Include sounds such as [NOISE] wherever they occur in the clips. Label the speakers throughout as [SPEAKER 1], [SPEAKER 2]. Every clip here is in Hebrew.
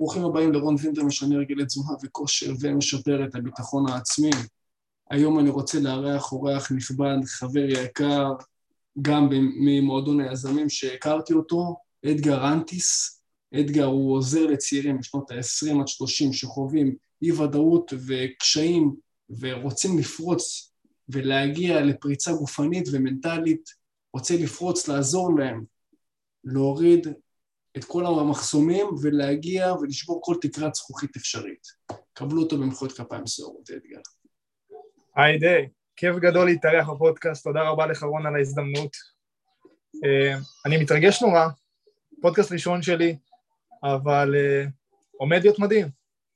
[SPEAKER 1] ברוכים הבאים לרון וינטר משנה הרגלי תזונה וכושר ומשפר את הביטחון העצמי. היום אני רוצה לארח אורח נכבד, חבר יקר, גם ממועדון היזמים שהכרתי אותו, אדגר אנטיס. אדגר הוא עוזר לצעירים בשנות ה-20 עד 30 שחווים אי ודאות וקשיים ורוצים לפרוץ ולהגיע לפריצה גופנית ומנטלית, רוצה לפרוץ, לעזור להם, להוריד את כל המחסומים ולהגיע ולשבור כל תקרת זכוכית אפשרית. קבלו אותו במחיאות כפיים סוערות, אתגר.
[SPEAKER 2] היי די, כיף גדול להתארח בפודקאסט, תודה רבה לך רון על ההזדמנות. Uh, אני מתרגש נורא, פודקאסט ראשון שלי, אבל uh, עומד להיות מדהים.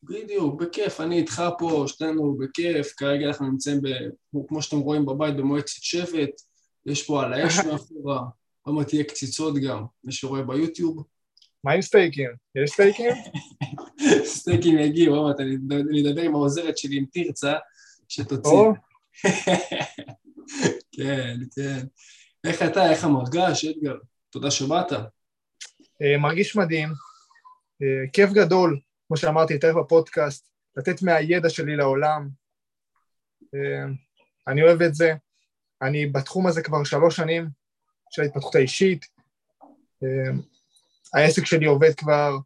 [SPEAKER 1] בדיוק, בכיף, אני איתך פה, שתינו בכיף, כרגע אנחנו נמצאים, ב, כמו שאתם רואים בבית, במועצת שבט, יש פה על האש [LAUGHS] מאחורה, עוד מעט תהיה קציצות גם, מי שרואה ביוטיוב.
[SPEAKER 2] מה עם סטייקים? יש סטייקים? [LAUGHS]
[SPEAKER 1] סטייקים יגיעו, עוד אני אדבר עם העוזרת שלי, עם תרצה, שתוציא. [LAUGHS] כן, כן. איך אתה, איך המרגש, אדגר? תודה שבאת.
[SPEAKER 2] אה, מרגיש מדהים, אה, כיף גדול, כמו שאמרתי, יותר בפודקאסט, לתת מהידע שלי לעולם. אה, אני אוהב את זה. אני בתחום הזה כבר שלוש שנים של ההתפתחות האישית. העסק שלי עובד כבר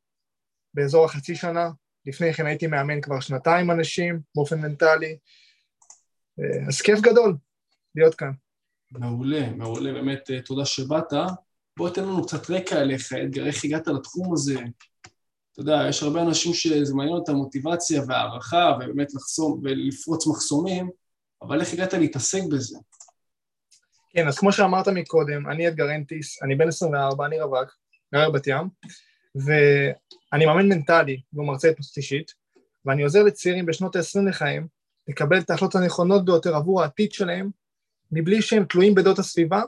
[SPEAKER 2] באזור החצי שנה, לפני כן הייתי מאמן כבר שנתיים אנשים באופן מנטלי, אז כיף גדול להיות כאן.
[SPEAKER 1] מעולה, מעולה, באמת אה, תודה שבאת. בוא תן לנו קצת רקע עליך, אדגר, איך הגעת לתחום הזה? אתה יודע, יש הרבה אנשים שזה מעניין אותם מוטיבציה והערכה, ובאמת לחסום ולפרוץ מחסומים, אבל איך הגעת להתעסק בזה?
[SPEAKER 2] כן, אז כמו שאמרת מקודם, אני אדגר אנטיס, אני בן 24, אני רווק, גר בת ים, ואני מאמן מנטלי ומרצה התפתחות אישית, ואני עוזר לצעירים בשנות ה-20 לחיים לקבל את ההחלטות הנכונות ביותר עבור העתיד שלהם, מבלי שהם תלויים בדעות הסביבה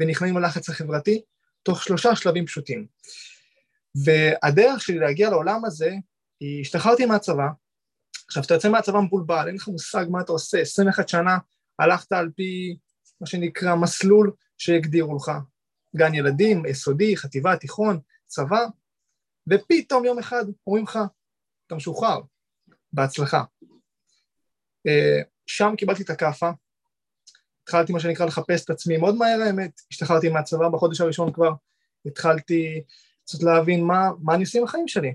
[SPEAKER 2] ונכנעים ללחץ החברתי, תוך שלושה שלבים פשוטים. והדרך שלי להגיע לעולם הזה, היא השתחררתי מהצבא, עכשיו אתה יוצא מהצבא מבולבל, אין לך מושג מה אתה עושה, 21 שנה הלכת על פי מה שנקרא מסלול שהגדירו לך, גן ילדים, יסודי, חטיבה, תיכון, צבא, ופתאום יום אחד אומרים לך, אתה משוחרר, בהצלחה. אה, שם קיבלתי את הכאפה, התחלתי מה שנקרא לחפש את עצמי מאוד מהר האמת, השתחררתי מהצבא בחודש הראשון כבר, התחלתי קצת להבין מה, מה אני עושה עם החיים שלי.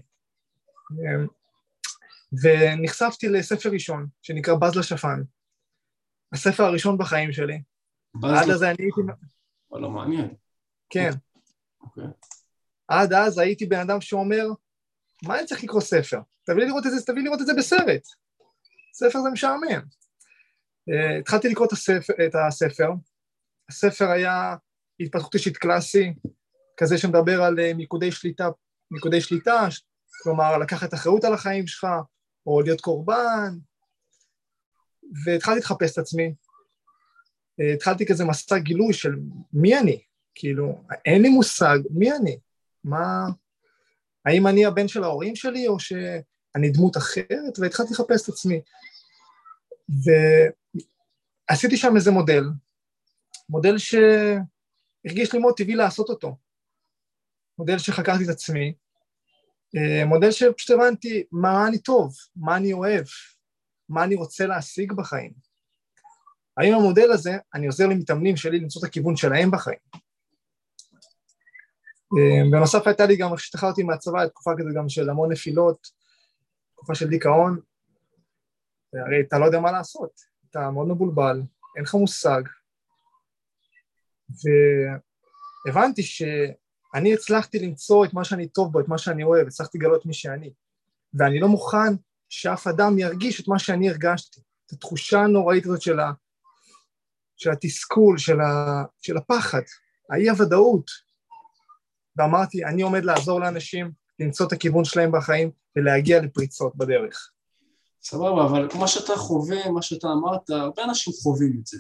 [SPEAKER 2] אה, ונחשפתי לספר ראשון שנקרא בז לשפן, הספר הראשון בחיים שלי. עד אז אני הייתי...
[SPEAKER 1] וואלה, מעניין.
[SPEAKER 2] כן. אוקיי. עד אז הייתי בן אדם שאומר, מה אני צריך לקרוא ספר? תביא לי לראות את זה, תביא לי לראות את זה בסרט. ספר זה משעמם. Uh, התחלתי לקרוא את הספר, את הספר, הספר היה התפתחות אישית קלאסי, כזה שמדבר על uh, מיקודי שליטה, מיקודי שליטה, כלומר לקחת אחריות על החיים שלך, או להיות קורבן, והתחלתי לחפש את עצמי. Uh, התחלתי כזה מסע גילוי של מי אני, כאילו, אין לי מושג מי אני, מה... האם אני הבן של ההורים שלי, או שאני דמות אחרת, והתחלתי לחפש את עצמי. ועשיתי שם איזה מודל, מודל שהרגיש לי מאוד טבעי לעשות אותו, מודל שחקרתי את עצמי, אה, מודל שפשוט הבנתי מה אני טוב, מה אני אוהב, מה אני רוצה להשיג בחיים. האם המודל הזה, אני עוזר למתאמנים שלי למצוא את הכיוון שלהם בחיים. אה, בנוסף הייתה לי גם, כשהשתחררתי מהצבא, תקופה כזו גם של המון נפילות, תקופה של דיכאון, הרי אתה לא יודע מה לעשות, אתה מאוד מבולבל, אין לך מושג, והבנתי שאני הצלחתי למצוא את מה שאני טוב בו, את מה שאני אוהב, הצלחתי לגלות מי שאני, ואני לא מוכן שאף אדם ירגיש את מה שאני הרגשתי, את התחושה הנוראית הזאת של, ה, של התסכול, של, ה, של הפחד, האי הוודאות, ואמרתי, אני עומד לעזור לאנשים למצוא את הכיוון שלהם בחיים ולהגיע לפריצות בדרך.
[SPEAKER 1] סבבה, אבל מה שאתה חווה, מה שאתה אמרת, הרבה אנשים חווים את זה.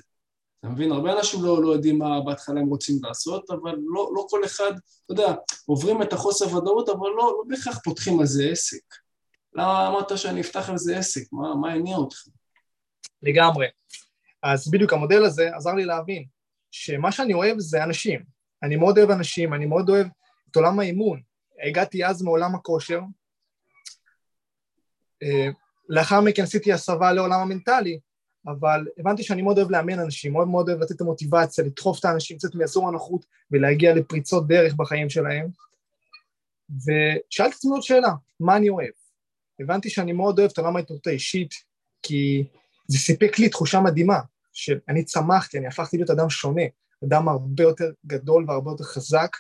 [SPEAKER 1] אתה מבין? הרבה אנשים לא, לא יודעים מה בהתחלה הם רוצים לעשות, אבל לא, לא כל אחד, אתה יודע, עוברים את החוסר ודאות, אבל לא, לא בהכרח פותחים על זה עסק. למה אמרת שאני אפתח על זה עסק? מה, מה הניע אותך?
[SPEAKER 2] לגמרי. אז בדיוק המודל הזה עזר לי להבין שמה שאני אוהב זה אנשים. אני מאוד אוהב אנשים, אני מאוד אוהב את עולם האימון. הגעתי אז מעולם הכושר, אה, לאחר מכן עשיתי הסבה לעולם המנטלי, אבל הבנתי שאני מאוד אוהב לאמן אנשים, מאוד מאוד אוהב לתת את המוטיבציה, לדחוף את האנשים קצת מאזור הנוחות ולהגיע לפריצות דרך בחיים שלהם. ושאלתי את עצמי עוד שאלה, מה אני אוהב? הבנתי שאני מאוד אוהב את עולם ההתנדבות האישית, כי זה סיפק לי תחושה מדהימה, שאני צמחתי, אני הפכתי להיות אדם שונה, אדם הרבה יותר גדול והרבה יותר חזק,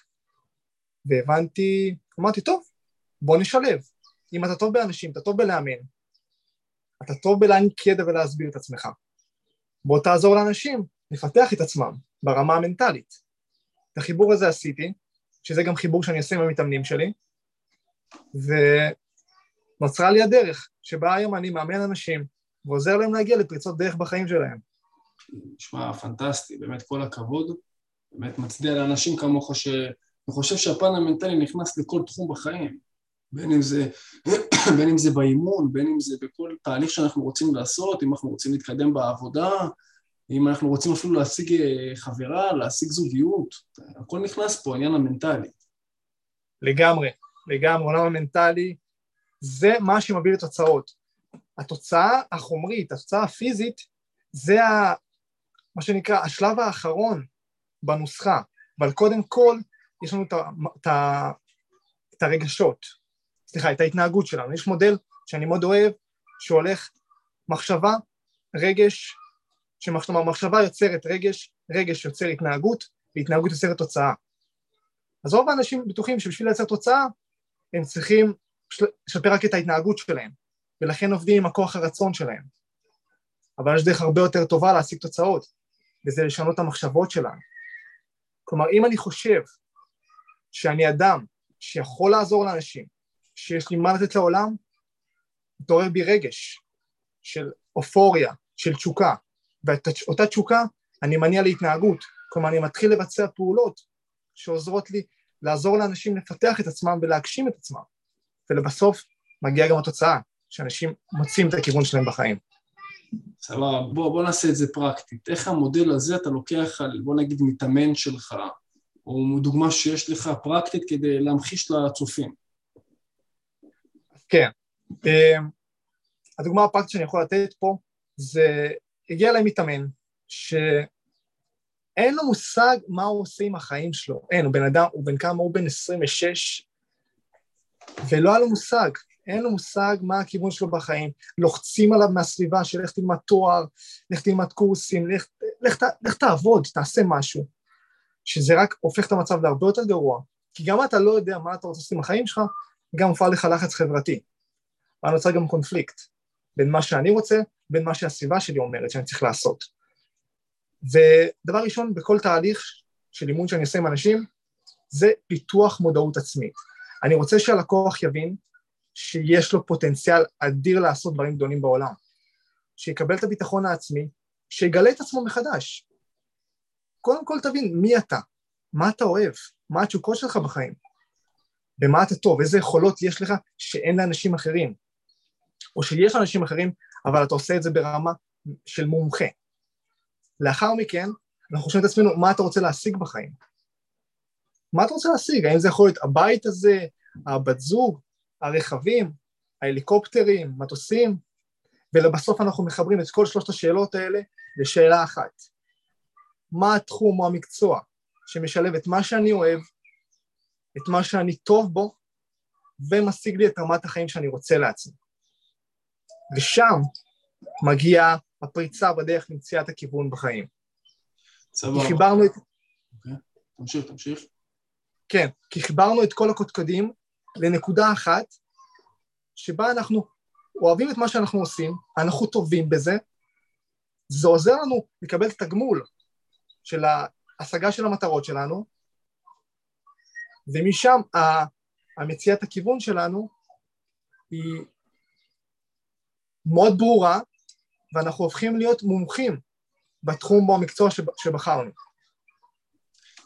[SPEAKER 2] והבנתי, אמרתי, טוב, בוא נשלב. אם אתה טוב באנשים, אתה טוב בלאמן, אתה טוב בלהעניק ידע ולהסביר את עצמך. בוא תעזור לאנשים לפתח את עצמם ברמה המנטלית. את החיבור הזה עשיתי, שזה גם חיבור שאני עושה עם המתאמנים שלי, ונוצרה לי הדרך שבה היום אני מאמן אנשים ועוזר להם להגיע לפריצות דרך בחיים שלהם.
[SPEAKER 1] נשמע פנטסטי, באמת כל הכבוד. באמת מצדיע לאנשים כמוך שאני חושב שהפן המנטלי נכנס לכל תחום בחיים. בין אם זה, [CLEARS THROAT] בין אם זה באימון, בין אם זה בכל תהליך שאנחנו רוצים לעשות, אם אנחנו רוצים להתקדם בעבודה, אם אנחנו רוצים אפילו להשיג אה, חברה, להשיג זוגיות, הכל נכנס פה, העניין המנטלי.
[SPEAKER 2] לגמרי, לגמרי, עולם המנטלי, זה מה שמביא לתוצאות. התוצאה החומרית, התוצאה הפיזית, זה ה, מה שנקרא השלב האחרון בנוסחה, אבל קודם כל יש לנו את, הרגשות, סליחה, את ההתנהגות שלנו. יש מודל שאני מאוד אוהב, שהולך מחשבה, רגש, שמחשבה יוצרת רגש, רגש יוצר התנהגות, והתנהגות יוצרת תוצאה. אז רוב האנשים בטוחים שבשביל לייצר תוצאה, הם צריכים לשפר רק את ההתנהגות שלהם, ולכן עובדים עם הכוח הרצון שלהם. אבל יש דרך הרבה יותר טובה להשיג תוצאות, וזה לשנות את המחשבות שלנו. כלומר, אם אני חושב שאני אדם שיכול לעזור לאנשים, שיש לי מה לתת לעולם, מתעורר בי רגש של אופוריה, של תשוקה, ואותה תשוקה אני מניע להתנהגות, כלומר אני מתחיל לבצע פעולות שעוזרות לי לעזור לאנשים לפתח את עצמם ולהגשים את עצמם, ולבסוף מגיעה גם התוצאה, שאנשים מוצאים את הכיוון שלהם בחיים.
[SPEAKER 1] סבבה, בוא, בוא נעשה את זה פרקטית. איך המודל הזה אתה לוקח על, בוא נגיד, מתאמן שלך, או דוגמה שיש לך פרקטית כדי להמחיש לצופים?
[SPEAKER 2] כן. אמ, הדוגמה הפרקטית שאני יכול לתת פה זה, הגיע אליי מתאמן שאין לו מושג מה הוא עושה עם החיים שלו, אין, הוא בן אדם, הוא בן כמה, הוא בן 26 ולא היה לו מושג, אין לו מושג מה הכיוון שלו בחיים, לוחצים עליו מהסביבה של לך תלמד תואר, לך תלמד קורסים, לך, לך, לך, לך תעבוד, תעשה משהו, שזה רק הופך את המצב להרבה יותר גרוע, כי גם אתה לא יודע מה אתה רוצה לעשות עם החיים שלך, גם מופעל לך לחץ חברתי. ואז נוצר גם קונפליקט בין מה שאני רוצה, בין מה שהסביבה שלי אומרת שאני צריך לעשות. ודבר ראשון, בכל תהליך של לימוד שאני עושה עם אנשים, זה פיתוח מודעות עצמית. אני רוצה שהלקוח יבין שיש לו פוטנציאל אדיר לעשות דברים גדולים בעולם, שיקבל את הביטחון העצמי, שיגלה את עצמו מחדש. קודם כל תבין מי אתה, מה אתה אוהב, מה התשוקות שלך בחיים. במה אתה טוב, איזה יכולות יש לך שאין לאנשים אחרים, או שיש לאנשים אחרים, אבל אתה עושה את זה ברמה של מומחה. לאחר מכן, אנחנו חושבים את עצמנו, מה אתה רוצה להשיג בחיים? מה אתה רוצה להשיג? האם זה יכול להיות הבית הזה, הבת זוג, הרכבים, ההליקופטרים, מטוסים? ולבסוף אנחנו מחברים את כל שלושת השאלות האלה לשאלה אחת. מה התחום או המקצוע שמשלב את מה שאני אוהב את מה שאני טוב בו, ומשיג לי את רמת החיים שאני רוצה לעצמי. ושם מגיעה הפריצה בדרך למציאת הכיוון בחיים.
[SPEAKER 1] סבבה.
[SPEAKER 2] כי חיברנו את...
[SPEAKER 1] אוקיי, תמשיך, תמשיך.
[SPEAKER 2] כן, כי חיברנו את כל הקודקודים לנקודה אחת, שבה אנחנו אוהבים את מה שאנחנו עושים, אנחנו טובים בזה, זה עוזר לנו לקבל את הגמול של ההשגה של המטרות שלנו, ומשם המציאת הכיוון שלנו היא מאוד ברורה, ואנחנו הופכים להיות מומחים בתחום או המקצוע שבחרנו.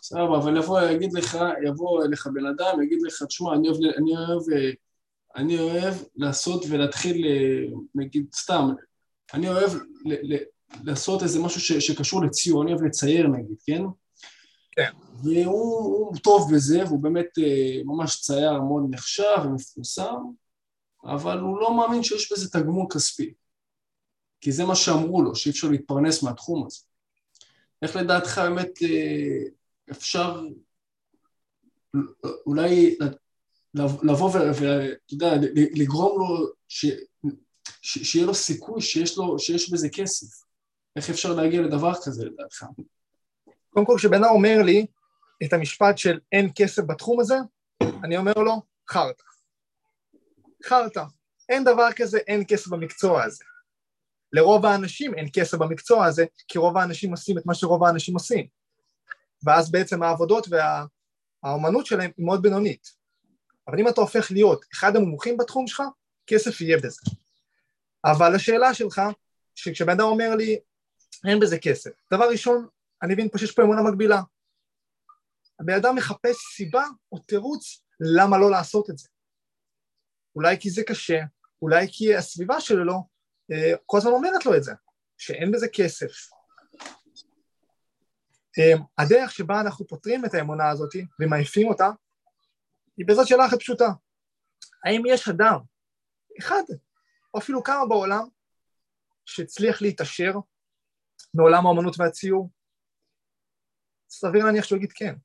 [SPEAKER 1] סבבה, אבל יבוא, יגיד לך, יבוא אליך בן אדם, יגיד לך, תשמע, אני אוהב, אני אוהב, אני אוהב לעשות ולהתחיל, נגיד, סתם, אני אוהב לעשות איזה משהו ש, שקשור לציור, אני אוהב לצייר נגיד, כן?
[SPEAKER 2] כן.
[SPEAKER 1] והוא טוב בזה, והוא באמת אה, ממש צייר מאוד נחשב ומפורסם, אבל הוא לא מאמין שיש בזה תגמול כספי. כי זה מה שאמרו לו, שאי אפשר להתפרנס מהתחום הזה. איך לדעתך באמת אה, אפשר אולי לבוא ואתה יודע, לגרום לו, ש, ש, שיהיה לו סיכוי שיש, לו, שיש בזה כסף. איך אפשר להגיע לדבר כזה לדעתך?
[SPEAKER 2] קודם כל, כשבן אדם אומר לי את המשפט של אין כסף בתחום הזה, אני אומר לו, חרטא. חרטא. אין דבר כזה, אין כסף במקצוע הזה. לרוב האנשים אין כסף במקצוע הזה, כי רוב האנשים עושים את מה שרוב האנשים עושים. ואז בעצם העבודות והאומנות שלהם היא מאוד בינונית. אבל אם אתה הופך להיות אחד המומחים בתחום שלך, כסף יהיה בזה. אבל השאלה שלך, שכשבן אדם אומר לי, אין בזה כסף, דבר ראשון, אני מבין פה שיש פה אמונה מקבילה. הבן אדם מחפש סיבה או תירוץ למה לא לעשות את זה. אולי כי זה קשה, אולי כי הסביבה שלו אה, כל הזמן אומרת לו את זה, שאין בזה כסף. אה, הדרך שבה אנחנו פותרים את האמונה הזאת ומעיפים אותה, היא בעזרת שאלה אחת פשוטה. האם יש אדם, אחד, או אפילו כמה בעולם, שהצליח להתעשר מעולם האמנות והציור? סביר להניח שהוא יגיד כן.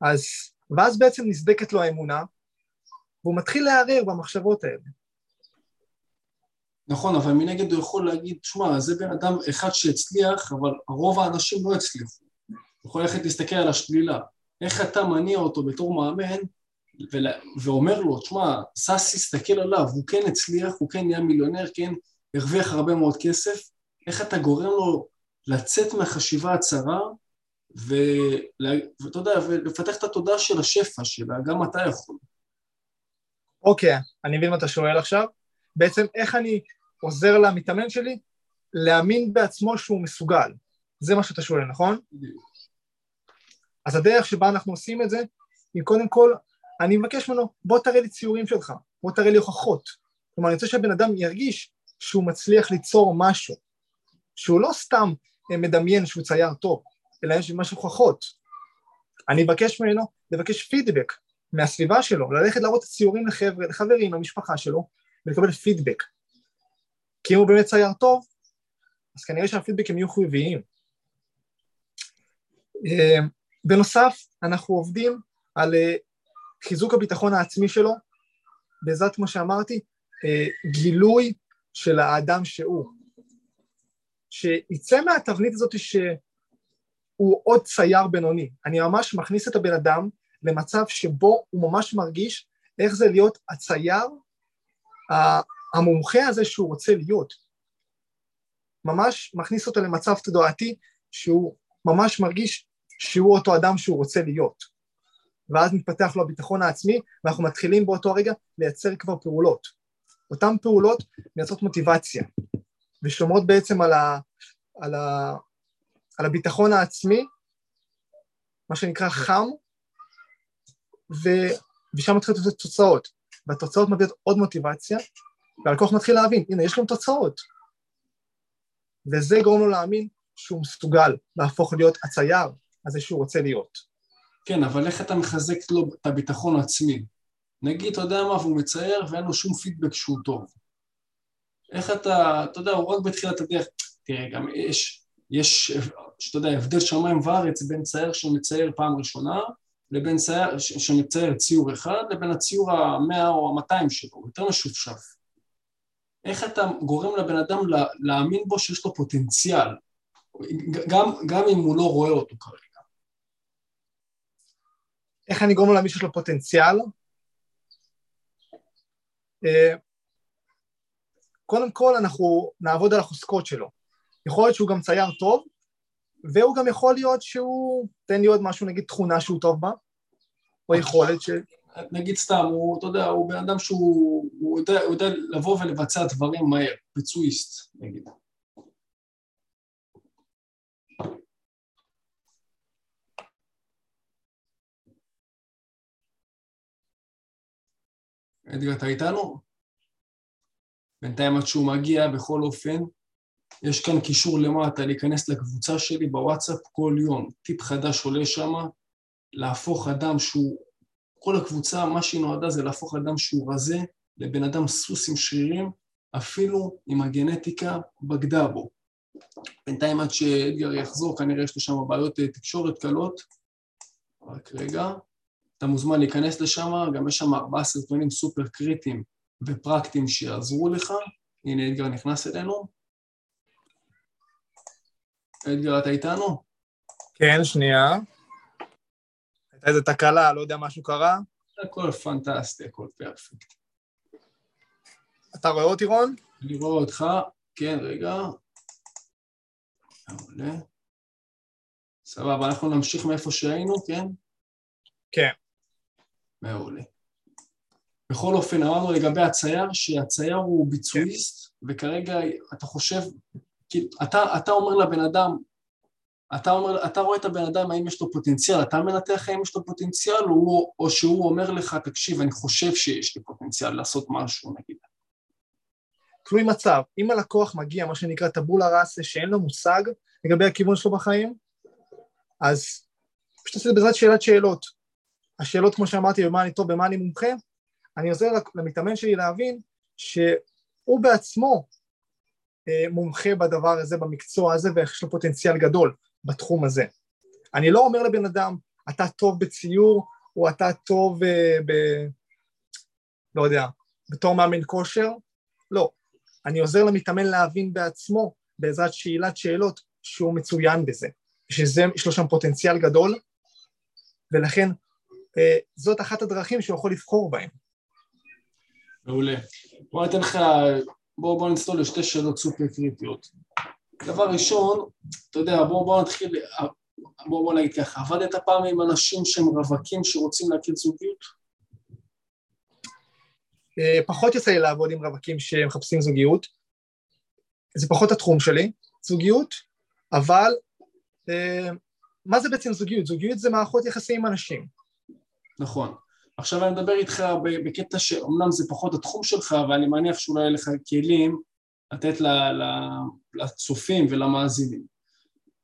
[SPEAKER 2] אז, ואז בעצם נסדקת לו האמונה, והוא מתחיל לערער במחשבות האלה.
[SPEAKER 1] נכון, אבל מנגד הוא יכול להגיד, שמע, זה בן אדם אחד שהצליח, אבל רוב האנשים לא הצליחו. הוא יכול ללכת להסתכל על השלילה. איך אתה מניע אותו בתור מאמן ולה, ואומר לו, תשמע, סאסי, תסתכל עליו, הוא כן הצליח, הוא כן נהיה מיליונר, כן הרוויח הרבה מאוד כסף, איך אתה גורם לו לצאת מהחשיבה הצרה ואתה יודע, ולפתח את התודעה של השפע שלה, גם אתה יכול.
[SPEAKER 2] אוקיי, okay, אני מבין מה אתה שואל עכשיו. בעצם איך אני עוזר למתאמן שלי להאמין בעצמו שהוא מסוגל. זה מה שאתה שואל, נכון? אז הדרך שבה אנחנו עושים את זה, היא קודם כל, אני מבקש ממנו, בוא תראה לי ציורים שלך, בוא תראה לי הוכחות. כלומר, אני רוצה שהבן אדם ירגיש שהוא מצליח ליצור משהו, שהוא לא סתם מדמיין שהוא צייר טוב, אלא יש משהו הוכחות. אני אבקש ממנו לבקש פידבק מהסביבה שלו, ללכת להראות ציורים לחבר'ה, לחברים, למשפחה שלו, ולקבל פידבק. כי אם הוא באמת צייר טוב, אז כנראה שהפידבקים יהיו חיוביים. אה, בנוסף, אנחנו עובדים על אה, חיזוק הביטחון העצמי שלו, בעזרת, כמו שאמרתי, אה, גילוי של האדם שהוא. שיצא מהתבנית הזאת שהוא עוד צייר בינוני. אני ממש מכניס את הבן אדם למצב שבו הוא ממש מרגיש איך זה להיות הצייר המומחה הזה שהוא רוצה להיות. ממש מכניס אותו למצב תודעתי שהוא ממש מרגיש שהוא אותו אדם שהוא רוצה להיות. ואז מתפתח לו הביטחון העצמי, ואנחנו מתחילים באותו רגע לייצר כבר פעולות. אותן פעולות מייצרות מוטיבציה, ושומרות בעצם על, ה, על, ה, על הביטחון העצמי, מה שנקרא חם, ו, ושם מתחילות להיות תוצאות. והתוצאות מביאות עוד מוטיבציה, והלקוח מתחיל להבין, הנה, יש לנו תוצאות. וזה גורם לו להאמין שהוא מסוגל להפוך להיות הצייר הזה שהוא רוצה להיות.
[SPEAKER 1] כן, אבל איך אתה מחזק לו את הביטחון העצמי? נגיד, אתה יודע מה, והוא מצייר ואין לו שום פידבק שהוא טוב. איך אתה, אתה יודע, הוא רק בתחילת הדרך, תראה, גם יש, יש, שאתה יודע, הבדל שמיים וארץ בין צייר שמצייר פעם ראשונה לבין צייר שמצייר ציור אחד לבין הציור המאה או המאתיים שלו, יותר משופשף. איך אתה גורם לבן אדם להאמין בו שיש לו פוטנציאל, גם, גם אם הוא לא רואה אותו כרגע.
[SPEAKER 2] איך אני גורם לו להאמין שיש לו פוטנציאל? אה, קודם כל אנחנו נעבוד על החוזקות שלו. יכול להיות שהוא גם צייר טוב, והוא גם יכול להיות שהוא, תן לי עוד משהו, נגיד תכונה שהוא טוב בה, או יכולת ש...
[SPEAKER 1] נגיד סתם, הוא, אתה יודע, הוא בן אדם שהוא הוא יודע, הוא יודע לבוא ולבצע דברים מהר, ביצועיסט, נגיד. אדגר, אתה איתנו? בינתיים עד שהוא מגיע, בכל אופן, יש כאן קישור למטה, להיכנס לקבוצה שלי בוואטסאפ כל יום. טיפ חדש עולה שם, להפוך אדם שהוא כל הקבוצה, מה שהיא נועדה זה להפוך אדם שהוא רזה לבן אדם סוס עם שרירים, אפילו אם הגנטיקה בגדה בו. בינתיים עד שאדגר יחזור, כנראה יש לו שם בעיות אה, תקשורת קלות. רק רגע. אתה מוזמן להיכנס לשם, גם יש שם ארבעה סרטונים סופר קריטיים ופרקטיים שיעזרו לך. הנה אדגר נכנס אלינו. אדגר, אתה איתנו?
[SPEAKER 2] כן, שנייה. הייתה איזה תקלה, לא יודע, משהו קרה?
[SPEAKER 1] הכל פנטסטי, הכל פרפקט.
[SPEAKER 2] אתה רואה אותי, רון?
[SPEAKER 1] אני רואה אותך, כן, רגע. מעולה. סבבה, אנחנו נמשיך מאיפה שהיינו, כן?
[SPEAKER 2] כן.
[SPEAKER 1] מעולה. בכל אופן, אמרנו לגבי הצייר, שהצייר הוא ביצועיסט. וכרגע אתה חושב, כאילו, אתה, אתה אומר לבן אדם, אתה, אומר, אתה רואה את הבן אדם האם יש לו פוטנציאל, אתה מנתח האם יש לו פוטנציאל, או, או שהוא אומר לך, תקשיב, אני חושב שיש לי פוטנציאל לעשות משהו, נגיד.
[SPEAKER 2] תלוי מצב. אם הלקוח מגיע, מה שנקרא טבולה ראסה, שאין לו מושג לגבי הכיוון שלו בחיים, אז פשוט עושה בעזרת שאלת שאלות. השאלות, כמו שאמרתי, במה אני טוב, במה אני מומחה, אני עוזר למתאמן שלי להבין שהוא בעצמו אה, מומחה בדבר הזה, במקצוע הזה, ויש לו פוטנציאל גדול בתחום הזה. אני לא אומר לבן אדם, אתה טוב בציור, או אתה טוב אה, ב... לא יודע, בתור מאמן כושר, לא. אני עוזר למתאמן להבין בעצמו, בעזרת שאלת שאלות, שהוא מצוין בזה, שזה, יש לו שם פוטנציאל גדול, ולכן זאת אחת הדרכים שהוא יכול לבחור בהם.
[SPEAKER 1] מעולה. בוא ניתן לך, בוא, בוא נצטול לשתי שאלות סופר קריטיות. דבר ראשון, אתה יודע, בוא, בוא נתחיל, בוא, בוא נגיד ככה, עבדת פעם עם אנשים שהם רווקים שרוצים להכיר זוגיות?
[SPEAKER 2] אה, פחות יוצא לי לעבוד עם רווקים שמחפשים זוגיות, זה פחות התחום שלי, זוגיות, אבל אה, מה זה בעצם זוגיות? זוגיות זה מערכות יחסים עם אנשים.
[SPEAKER 1] נכון. עכשיו אני מדבר איתך בקטע שאומנם זה פחות התחום שלך, אבל אני מניח שאולי יהיה לך כלים לתת לצופים ולמאזינים.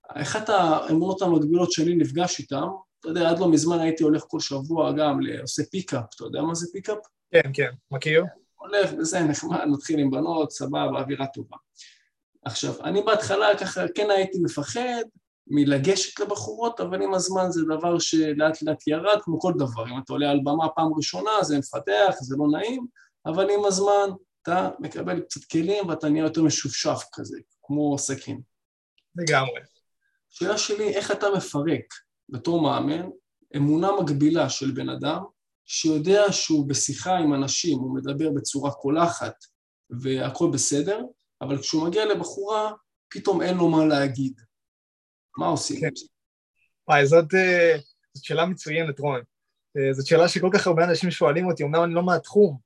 [SPEAKER 1] אחת האמונות המגבילות שאני נפגש איתן, אתה יודע, עד לא מזמן הייתי הולך כל שבוע גם, עושה pickup, אתה יודע מה זה pickup?
[SPEAKER 2] כן, כן, מכיר.
[SPEAKER 1] הולך וזה נחמד, נתחיל עם בנות, סבבה, אווירה טובה. עכשיו, אני בהתחלה ככה כן הייתי מפחד מלגשת לבחורות, אבל עם הזמן זה דבר שלאט לאט ירד, כמו כל דבר. אם אתה עולה על במה פעם ראשונה, זה מפתח, זה לא נעים, אבל עם הזמן אתה מקבל קצת כלים ואתה נהיה יותר משופשף כזה, כמו סכין.
[SPEAKER 2] לגמרי.
[SPEAKER 1] השאלה שלי, איך אתה מפרק בתור מאמן אמונה מגבילה של בן אדם שיודע שהוא בשיחה עם אנשים, הוא מדבר בצורה קולחת והכל בסדר, אבל כשהוא מגיע לבחורה, פתאום אין לו מה להגיד. מה עושים כן.
[SPEAKER 2] וואי, זאת, אה, זאת שאלה מצוינת, רון. אה, זאת שאלה שכל כך הרבה אנשים שואלים אותי, אמנם אני לא מהתחום,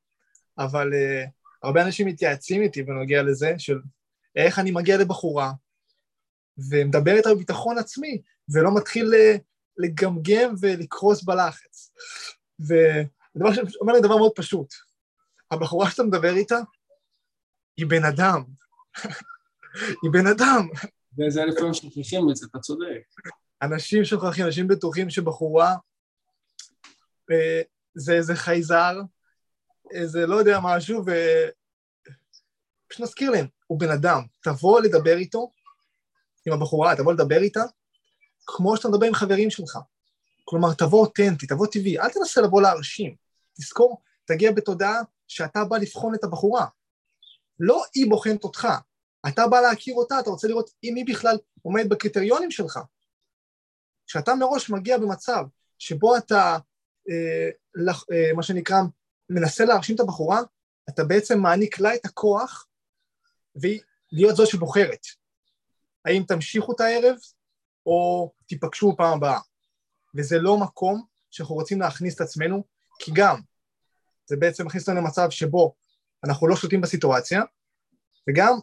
[SPEAKER 2] אבל uh, הרבה אנשים מתייעצים איתי בנוגע לזה, של איך אני מגיע לבחורה, ומדבר איתה בביטחון עצמי, ולא מתחיל לגמגם ולקרוס בלחץ. ודבר שאומר לי דבר מאוד פשוט, הבחורה שאתה מדבר איתה, היא בן אדם. [LAUGHS] היא בן אדם.
[SPEAKER 1] וזה לפעמים שוכחים את זה, אתה צודק.
[SPEAKER 2] אנשים שוכחים, אנשים בטוחים שבחורה אה, זה איזה חייזר, איזה לא יודע משהו, ו... פשוט נזכיר להם, הוא בן אדם, תבוא לדבר איתו, עם הבחורה, תבוא לדבר איתה, כמו שאתה מדבר עם חברים שלך. כלומר, תבוא אותנטי, תבוא טבעי, אל תנסה לבוא להרשים. תזכור, תגיע בתודעה שאתה בא לבחון את הבחורה. לא היא בוחנת אותך, אתה בא להכיר אותה, אתה רוצה לראות אם היא בכלל עומדת בקריטריונים שלך. כשאתה מראש מגיע במצב שבו אתה, אה, לח, אה, מה שנקרא, מנסה להרשים את הבחורה, אתה בעצם מעניק לה את הכוח והיא להיות זו שבוחרת. האם תמשיכו את הערב או תיפגשו בפעם הבאה. וזה לא מקום שאנחנו רוצים להכניס את עצמנו, כי גם זה בעצם מכניס אותנו למצב שבו אנחנו לא שולטים בסיטואציה, וגם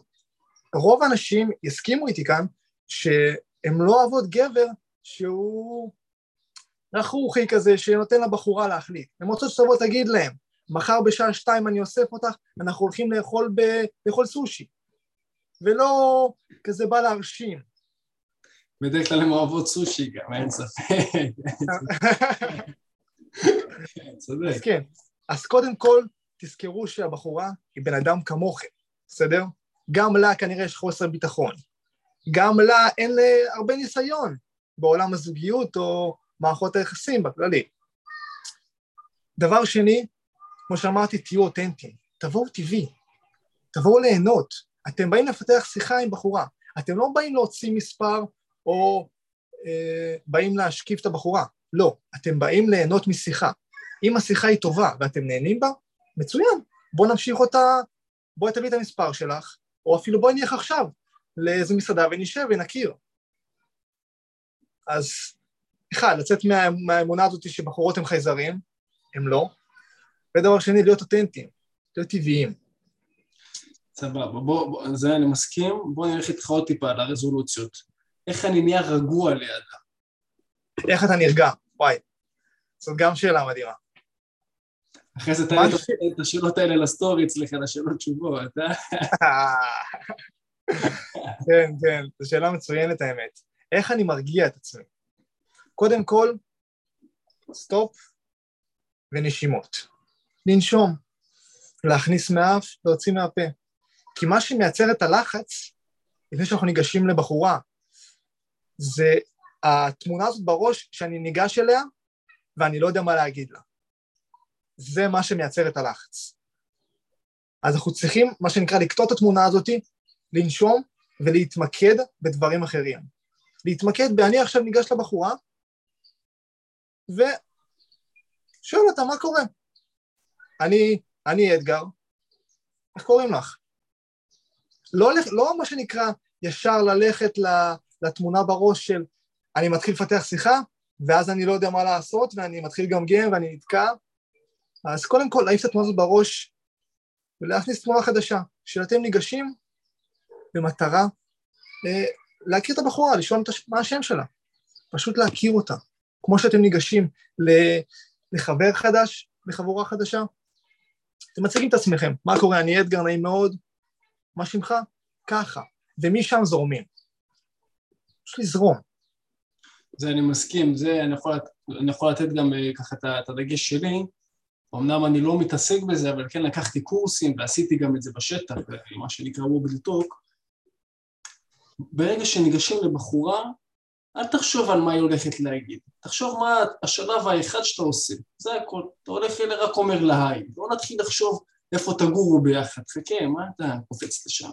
[SPEAKER 2] רוב האנשים יסכימו איתי כאן שהם לא אוהבות גבר שהוא רכרוכי כזה, שנותן לבחורה להחליט. הן רוצות שתבוא תגיד להם, מחר בשעה שתיים אני אוסף אותך, אנחנו הולכים לאכול, ב... לאכול סושי. ולא כזה בא להרשים.
[SPEAKER 1] בדרך כלל הן אוהבות סושי גם, אין ספק.
[SPEAKER 2] אז [LAUGHS] כן, אז קודם כל, תזכרו שהבחורה היא בן אדם כמוכם, בסדר? גם לה כנראה יש חוסר ביטחון. גם לה אין לה הרבה ניסיון בעולם הזוגיות או מערכות היחסים בכללי. דבר שני, כמו שאמרתי, תהיו אותנטיים, תבואו טבעי, תבואו ליהנות. אתם באים לפתח שיחה עם בחורה, אתם לא באים להוציא מספר או אה, באים להשקיף את הבחורה, לא, אתם באים ליהנות משיחה. אם השיחה היא טובה ואתם נהנים בה, מצוין, בואו נמשיך אותה, בואי תביא את המספר שלך, או אפילו בואי נלך עכשיו לאיזו מסעדה ונשב ונכיר. אז אחד, לצאת מה, מהאמונה הזאת שבחורות הן חייזרים, הם לא, ודבר שני, להיות אותנטיים, להיות טבעיים.
[SPEAKER 1] סבבה, בוא, בוא, זה אני מסכים, בוא נלך איתך עוד טיפה על הרזולוציות. איך אני נהיה רגוע לידה?
[SPEAKER 2] איך אתה נרגע? וואי, זאת גם שאלה מדהימה.
[SPEAKER 1] אחרי זה תעלה את השאלות האלה לסטורי אצלך, לשאלות תשובות, אה? [LAUGHS]
[SPEAKER 2] כן, כן, זו שאלה מצוינת האמת. איך אני מרגיע את עצמי? קודם כל, סטופ ונשימות. לנשום, להכניס מהאף, להוציא מהפה. כי מה שמייצר את הלחץ, לפני שאנחנו ניגשים לבחורה, זה התמונה הזאת בראש שאני ניגש אליה ואני לא יודע מה להגיד לה. זה מה שמייצר את הלחץ. אז אנחנו צריכים, מה שנקרא, לקטוע את התמונה הזאת, לנשום ולהתמקד בדברים אחרים. להתמקד ב"אני עכשיו ניגש לבחורה" ושואל אותה מה קורה. אני, אני אדגר, איך קוראים לך? לא, לא מה שנקרא ישר ללכת לתמונה בראש של אני מתחיל לפתח שיחה, ואז אני לא יודע מה לעשות, ואני מתחיל לגמגם ואני נתקע. אז קודם כל, להעיף את התמונה הזאת בראש ולהכניס תמונה חדשה, שאתם ניגשים במטרה אה, להכיר את הבחורה, לשאול מה השם שלה, פשוט להכיר אותה. כמו שאתם ניגשים לחבר חדש, לחבורה חדשה, אתם מציגים את עצמכם, מה קורה, אני אדגר, נעים מאוד, מה שמך? ככה, ומשם זורמים. פשוט לזרום.
[SPEAKER 1] זה אני מסכים, זה אני יכול, אני יכול לתת גם אה, ככה את הדגש שלי. אמנם אני לא מתעסק בזה, אבל כן לקחתי קורסים ועשיתי גם את זה בשטח, מה שנקרא וובל טוק. ברגע שניגשים לבחורה, אל תחשוב על מה היא הולכת להגיד, תחשוב מה השלב האחד שאתה עושה, זה הכל. אתה הולך אליה רק אומר לה היי, לא נתחיל לחשוב איפה תגורו ביחד, חכה, מה אתה קופץ לשם?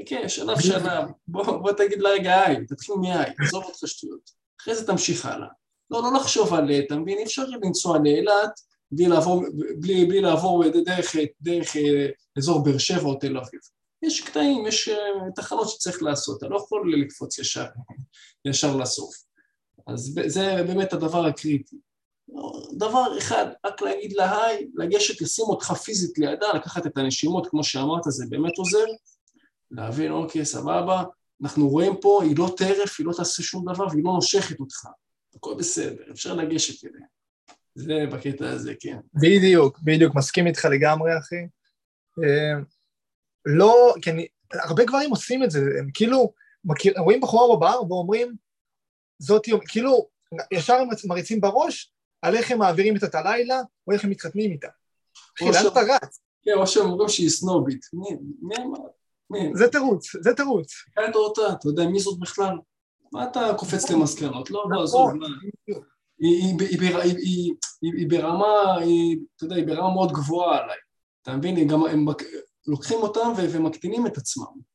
[SPEAKER 1] חכה, שלב שלב, בוא, בוא תגיד לה רגע היי, תתחיל מהי, עזוב אותך שטויות. אחרי זה תמשיך הלאה. לא, לא לחשוב על, אתה מבין, אי אפשר לנסוע לאילת בלי לעבור, בלי, בלי לעבור דרך, דרך אה, אזור באר שבע או תל אביב. יש קטעים, יש אה, תחנות שצריך לעשות, אתה לא יכול לקפוץ ישר, [LAUGHS] ישר לסוף. אז זה באמת הדבר הקריטי. דבר אחד, רק להגיד לה היי, לגשת, לשים אותך פיזית לידה, לקחת את הנשימות, כמו שאמרת, זה באמת עוזר, להבין, אוקיי, סבבה, אנחנו רואים פה, היא לא טרף, היא לא תעשה שום דבר והיא לא נושכת אותך. הכל בסדר, אפשר לגשת אליה. זה בקטע הזה, כן.
[SPEAKER 2] בדיוק, בדיוק, מסכים איתך לגמרי, אחי. אה, לא, כי אני, הרבה גברים עושים את זה, הם כאילו, מכיר, רואים בחורה בבר ואומרים, זאת, כאילו, ישר הם מריצים בראש על איך הם מעבירים את הלילה, או איך הם מתחתנים איתה. אחי, לאן אתה רץ?
[SPEAKER 1] כן, או שהם אומרים שהיא סנובית. מי, מי אמר?
[SPEAKER 2] זה תירוץ, זה תירוץ.
[SPEAKER 1] קלטת אותה, אתה יודע מי זאת בכלל? מה אתה קופץ למסקנות? לא, לא, עזוב, נכון. היא ברמה, אתה יודע, היא ברמה מאוד גבוהה עליי. אתה מבין? גם הם לוקחים אותם ומקטינים את עצמם.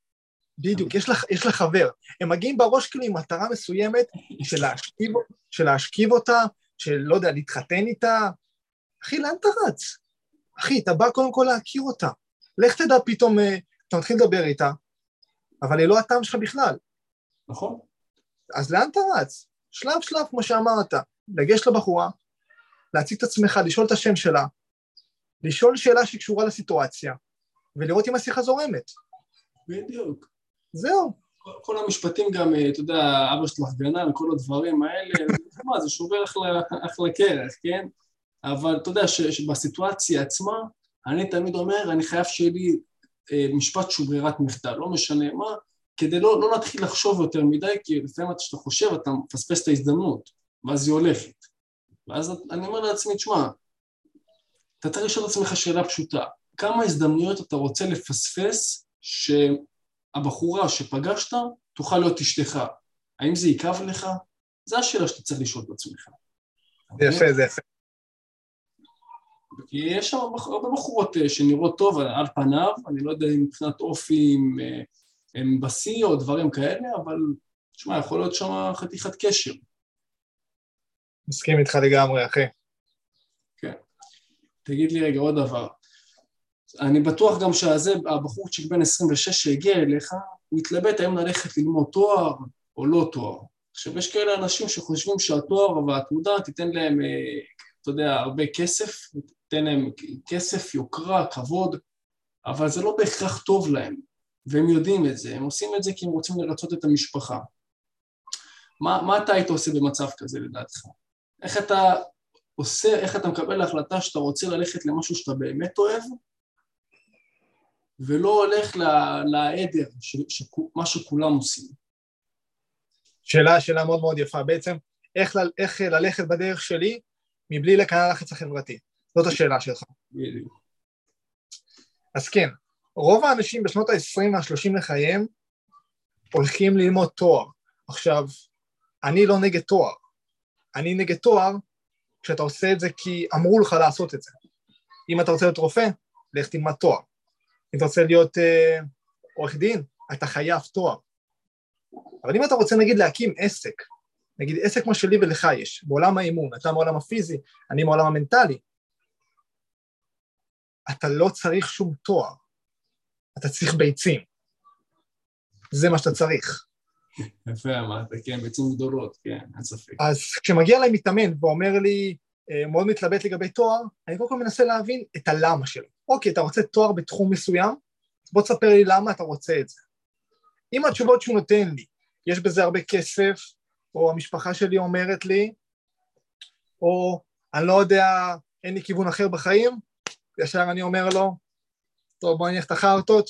[SPEAKER 2] בדיוק, יש לך, יש לך חבר. הם מגיעים בראש כאילו עם מטרה מסוימת של להשכיב, של להשכיב אותה, של, לא יודע, להתחתן איתה. אחי, לאן אתה רץ? אחי, אתה בא קודם כל להכיר אותה. לך תדע פתאום אה, אתה מתחיל לדבר איתה, אבל היא לא הטעם שלך בכלל.
[SPEAKER 1] נכון.
[SPEAKER 2] אז לאן אתה רץ? שלב שלב, כמו שאמרת, לגשת לבחורה, להציג את עצמך, לשאול את השם שלה, לשאול שאלה שקשורה לסיטואציה, ולראות אם השיחה זורמת.
[SPEAKER 1] בדיוק.
[SPEAKER 2] זהו.
[SPEAKER 1] כל, כל המשפטים גם, אה, אתה יודע, אבא שלך גנן, כל הדברים האלה, [LAUGHS] מה, זה שובר אחלה, אחלה קרח, כן? אבל אתה יודע שבסיטואציה עצמה, אני תמיד אומר, אני חייב שיהיה לי אה, משפט שהוא ברירת מחדל, לא משנה מה, כדי לא, לא להתחיל לחשוב יותר מדי, כי לפעמים כשאתה חושב אתה מפספס את ההזדמנות, ואז היא הולכת. ואז אני אומר לעצמי, תשמע, אתה צריך לשאול את עצמך שאלה פשוטה, כמה הזדמנויות אתה רוצה לפספס שהבחורה שפגשת תוכל להיות אשתך? האם זה יכאב לך? זו השאלה שאתה צריך לשאול את עצמך.
[SPEAKER 2] זה יפה, זה יפה.
[SPEAKER 1] כי יש שם הרבה בחורות אה, שנראות טוב על פניו, אני לא יודע אם מבחינת אופי הם בשיא או דברים כאלה, אבל תשמע, יכול להיות שם חתיכת קשר.
[SPEAKER 2] מסכים איתך לגמרי, אחי.
[SPEAKER 1] כן. תגיד לי רגע עוד דבר. אני בטוח גם שהזה, הבחורצ'יק בן 26 שהגיע אליך, הוא התלבט האם ללכת ללמוד תואר או לא תואר. עכשיו, יש כאלה אנשים שחושבים שהתואר והתעודה תיתן להם, אה, אתה יודע, הרבה כסף, תיתן להם כסף, יוקרה, כבוד, אבל זה לא בהכרח טוב להם, והם יודעים את זה, הם עושים את זה כי הם רוצים לרצות את המשפחה. מה, מה אתה היית עושה במצב כזה לדעתך? איך אתה עושה, איך אתה מקבל החלטה שאתה רוצה ללכת למשהו שאתה באמת אוהב, ולא הולך לעדר, מה שכולם עושים.
[SPEAKER 2] שאלה, שאלה מאוד מאוד יפה. בעצם, איך, איך ללכת בדרך שלי מבלי לקנא לחץ החברתי? זאת השאלה שלך.
[SPEAKER 1] בדיוק.
[SPEAKER 2] אז כן, רוב האנשים בשנות ה-20 וה-30 לחייהם הולכים ללמוד תואר. עכשיו, אני לא נגד תואר. אני נגד תואר כשאתה עושה את זה כי אמרו לך לעשות את זה. אם אתה רוצה להיות רופא, לך תלמד תואר. אם אתה רוצה להיות אה, עורך דין, אתה חייב תואר. אבל אם אתה רוצה נגיד להקים עסק, נגיד עסק כמו שלי ולך יש, בעולם האימון, אתה מעולם הפיזי, אני מעולם המנטלי, אתה לא צריך שום תואר, אתה צריך ביצים. זה מה שאתה צריך.
[SPEAKER 1] יפה אמרת, כן, ביצים גדולות, כן, אין ספק.
[SPEAKER 2] אז כשמגיע אליי מתאמן ואומר לי, אה, מאוד מתלבט לגבי תואר, אני קודם כל מנסה להבין את הלמה שלו. אוקיי, אתה רוצה תואר בתחום מסוים? בוא תספר לי למה אתה רוצה את זה. אם התשובות שהוא נותן לי, יש בזה הרבה כסף, או המשפחה שלי אומרת לי, או אני לא יודע, אין לי כיוון אחר בחיים, ישר אני אומר לו, טוב בוא נניח את החרטות,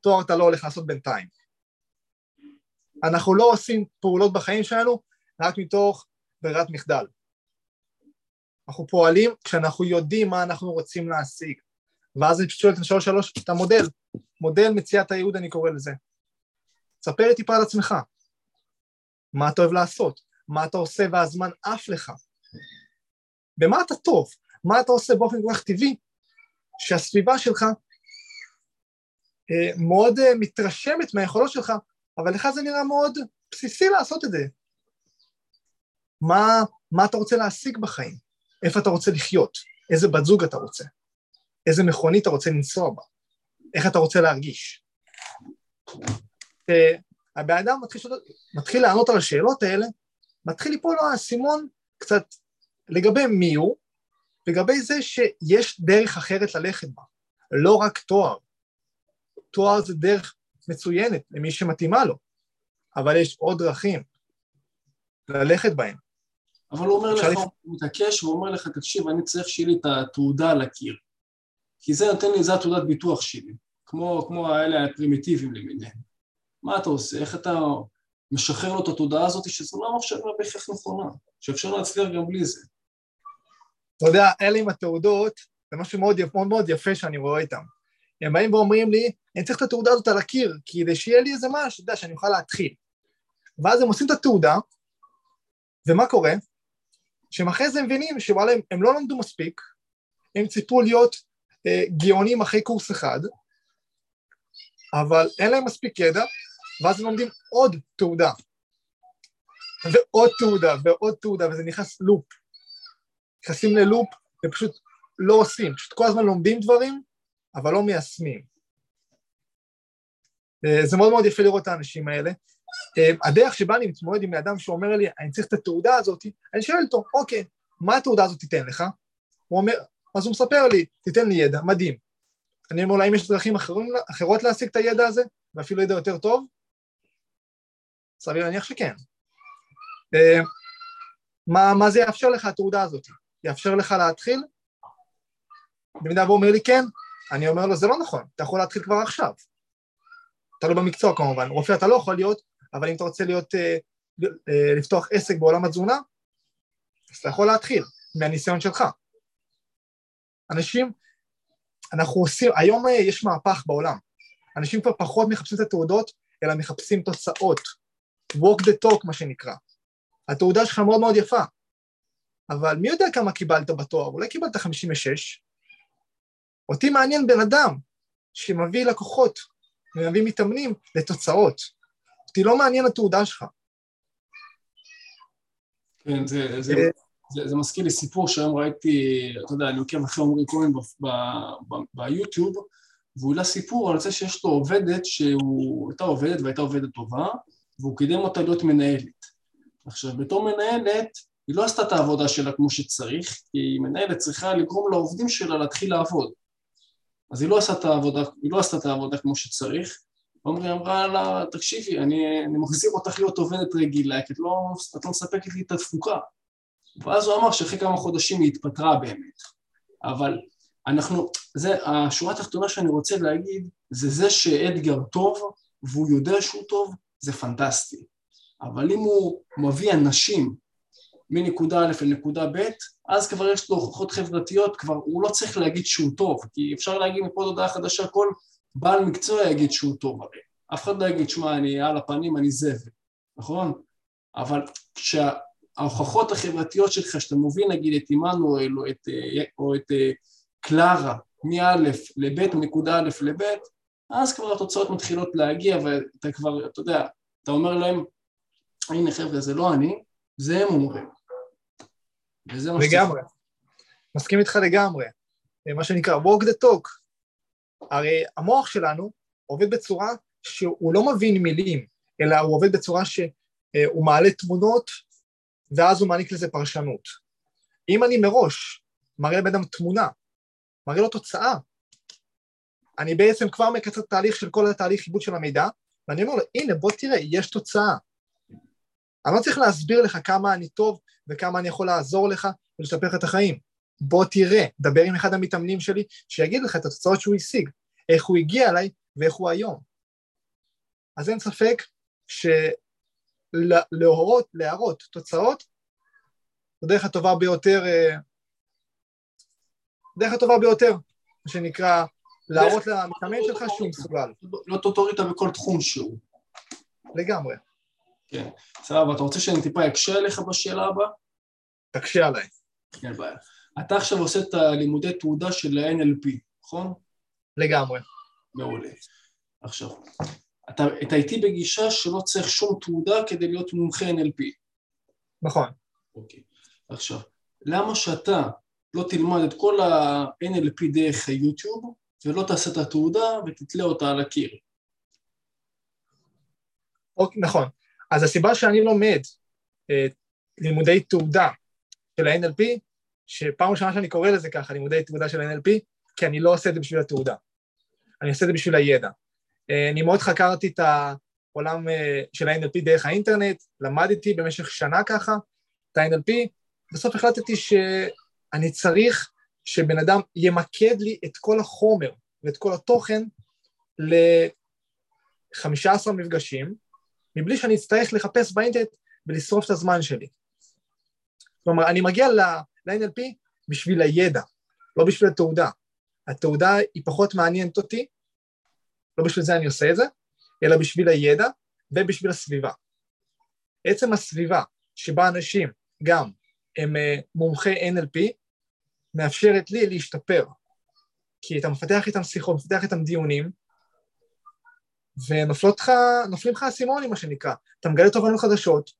[SPEAKER 2] תואר אתה לא הולך לעשות בינתיים. אנחנו לא עושים פעולות בחיים שלנו רק מתוך ברירת מחדל. אנחנו פועלים כשאנחנו יודעים מה אנחנו רוצים להשיג. ואז אני פשוט שואל את שלוש שלוש את המודל, מודל מציאת הייעוד אני קורא לזה. ספר לי טיפה על עצמך, מה אתה אוהב לעשות, מה אתה עושה והזמן עף לך, במה אתה טוב, מה אתה עושה באופן כל כך טבעי, שהסביבה שלך אה, מאוד אה, מתרשמת מהיכולות שלך, אבל לך זה נראה מאוד בסיסי לעשות את זה. מה, מה אתה רוצה להשיג בחיים? איפה אתה רוצה לחיות? איזה בת זוג אתה רוצה? איזה מכונית אתה רוצה לנסוע בה? איך אתה רוצה להרגיש? אה, הבן אדם מתחיל, מתחיל לענות על השאלות האלה, מתחיל ליפול לו האסימון קצת לגבי מי הוא, לגבי זה שיש דרך אחרת ללכת בה, לא רק תואר. תואר זה דרך מצוינת למי שמתאימה לו, אבל יש עוד דרכים ללכת בהם.
[SPEAKER 1] אבל הוא אומר לך, לפ... הוא מתעקש, הוא אומר לך, תקשיב, אני צריך שיהיה לי את התעודה על הקיר. כי זה נותן לי, זה התעודת ביטוח שלי, כמו, כמו האלה הפרימיטיביים למיניהם. מה אתה עושה? איך אתה משחרר לו את התודעה הזאת שזו לא מחשבה בהכרח נכונה, שאפשר להצליח גם בלי זה.
[SPEAKER 2] אתה יודע, אלה עם התעודות, זה משהו מאוד, מאוד מאוד יפה שאני רואה איתם. הם באים ואומרים לי, אני צריך את התעודה הזאת על הקיר, כדי שיהיה לי איזה משהו, אתה יודע, שאני אוכל להתחיל. ואז הם עושים את התעודה, ומה קורה? שהם אחרי זה מבינים שוואלה, הם, הם לא למדו מספיק, הם ציפו להיות אה, גאונים אחרי קורס אחד, אבל אין להם מספיק ידע, ואז הם לומדים עוד תעודה, ועוד תעודה, ועוד תעודה, וזה נכנס לופ. נכנסים ללופ ופשוט לא עושים, פשוט כל הזמן לומדים דברים, אבל לא מיישמים. אה, זה מאוד מאוד יפה לראות את האנשים האלה. אה, הדרך שבה אני מתמודד עם אדם שאומר לי, אני צריך את התעודה הזאת, אני שואל אותו, אוקיי, מה התעודה הזאת תיתן לך? הוא אומר, אז הוא מספר לי, תיתן לי ידע, מדהים. אני אומר לו, האם יש דרכים אחרים, אחרות להשיג את הידע הזה, ואפילו ידע יותר טוב? סביר להניח שכן. אה, מה, מה זה יאפשר לך התעודה הזאת? יאפשר לך להתחיל? במידה והוא אומר לי כן, אני אומר לו זה לא נכון, אתה יכול להתחיל כבר עכשיו. אתה לא במקצוע כמובן, רופא אתה לא יכול להיות, אבל אם אתה רוצה להיות, אה, אה, לפתוח עסק בעולם התזונה, אז אתה יכול להתחיל מהניסיון שלך. אנשים, אנחנו עושים, היום אה, יש מהפך בעולם. אנשים כבר פחות מחפשים את התעודות, אלא מחפשים תוצאות. walk the talk, מה שנקרא. התעודה שלך מאוד מאוד יפה, אבל מי יודע כמה קיבלת בתואר? אולי קיבלת 56? אותי מעניין בן אדם שמביא לקוחות ומביא מתאמנים לתוצאות. אותי לא מעניין התעודה שלך.
[SPEAKER 1] כן, זה, זה, אה, זה, זה מזכיר לי סיפור שהיום ראיתי, אתה יודע, אני עוקב אחרי עמרי כהן ביוטיוב, והוא העלה סיפור על זה שיש לו עובדת שהוא, הייתה עובדת והייתה עובדת טובה, והוא קידם אותה להיות מנהלת. עכשיו, בתור מנהלת, היא לא עשתה את העבודה שלה כמו שצריך, כי מנהלת צריכה לגרום לעובדים שלה להתחיל לעבוד. אז היא לא עשתה את העבודה, היא לא עשתה את העבודה כמו שצריך, ועמרי אמרה לה, תקשיבי, אני, אני מחזיר אותך להיות עובדת רגילה, כי את לא, את לא מספקת לי את התפוקה. ואז הוא אמר שאחרי כמה חודשים היא התפטרה באמת. אבל אנחנו, זה, השורה התחתונה שאני רוצה להגיד, זה זה שאדגר טוב, והוא יודע שהוא טוב, זה פנטסטי. אבל אם הוא מביא אנשים מנקודה א' לנקודה ב', אז כבר יש לו הוכחות חברתיות, כבר הוא לא צריך להגיד שהוא טוב, כי אפשר להגיד מפה הודעה חדשה, כל בעל מקצוע יגיד שהוא טוב הרי. אף אחד לא יגיד, שמע, אני על הפנים, אני זבל, נכון? אבל כשההוכחות החברתיות שלך, שאתה מוביל נגיד את עמנואל או את, או את אה, קלרה מא' לב', מנקודה א' לב', אז כבר התוצאות מתחילות להגיע ואתה כבר, אתה יודע, אתה אומר להם, הנה חבר'ה, זה לא אני, זה הם אומרים.
[SPEAKER 2] וזה מה לגמרי. מסכים איתך לגמרי. מה שנקרא walk the talk. הרי המוח שלנו עובד בצורה שהוא לא מבין מילים, אלא הוא עובד בצורה שהוא מעלה תמונות ואז הוא מעניק לזה פרשנות. אם אני מראש מראה לבן אדם תמונה, מראה לו תוצאה, אני בעצם כבר מקצר תהליך של כל התהליך עיבוד של המידע, ואני אומר לו, הנה, בוא תראה, יש תוצאה. אני לא צריך להסביר לך כמה אני טוב וכמה אני יכול לעזור לך ולשפר לך את החיים. בוא תראה, דבר עם אחד המתאמנים שלי, שיגיד לך את התוצאות שהוא השיג, איך הוא הגיע אליי ואיך הוא היום. אז אין ספק שלהורות, להראות תוצאות, זו דרך הטובה ביותר, אה, דרך הטובה ביותר, מה שנקרא, להראות למתאמן שלך שהוא מסוגל.
[SPEAKER 1] להיות אוטוריטה בכל תחום שהוא.
[SPEAKER 2] לגמרי.
[SPEAKER 1] כן, סבבה, אתה רוצה שאני טיפה אקשה עליך בשאלה הבאה?
[SPEAKER 2] תקשה עליי.
[SPEAKER 1] אין בעיה. אתה עכשיו עושה את הלימודי תעודה של ה-NLP, נכון?
[SPEAKER 2] לגמרי.
[SPEAKER 1] מעולה. עכשיו, אתה, אתה איתי בגישה שלא צריך שום תעודה כדי להיות מומחה NLP.
[SPEAKER 2] נכון.
[SPEAKER 1] אוקיי. עכשיו, למה שאתה לא תלמד את כל ה-NLP דרך היוטיוב ולא תעשה את התעודה ותתלה אותה על הקיר?
[SPEAKER 2] אוקיי, נכון. אז הסיבה שאני לומד אה, לימודי תעודה של ה-NLP, שפעם ראשונה שאני קורא לזה ככה, לימודי תעודה של ה-NLP, כי אני לא עושה את זה בשביל התעודה, אני עושה את זה בשביל הידע. אה, אני מאוד חקרתי את העולם אה, של ה-NLP דרך האינטרנט, למדתי במשך שנה ככה את ה-NLP, בסוף החלטתי שאני צריך שבן אדם ימקד לי את כל החומר ואת כל התוכן ל-15 מפגשים, מבלי שאני אצטרך לחפש באינטרנט ולשרוף את הזמן שלי. כלומר, אני מגיע ל-NLP בשביל הידע, לא בשביל התעודה. התעודה היא פחות מעניינת אותי, לא בשביל זה אני עושה את זה, אלא בשביל הידע ובשביל הסביבה. עצם הסביבה שבה אנשים גם הם אה, מומחי NLP, מאפשרת לי להשתפר. כי אתה מפתח איתם שיחות, מפתח איתם דיונים, ונופלים לך האסימונים, מה שנקרא. אתה מגלה תובנות חדשות,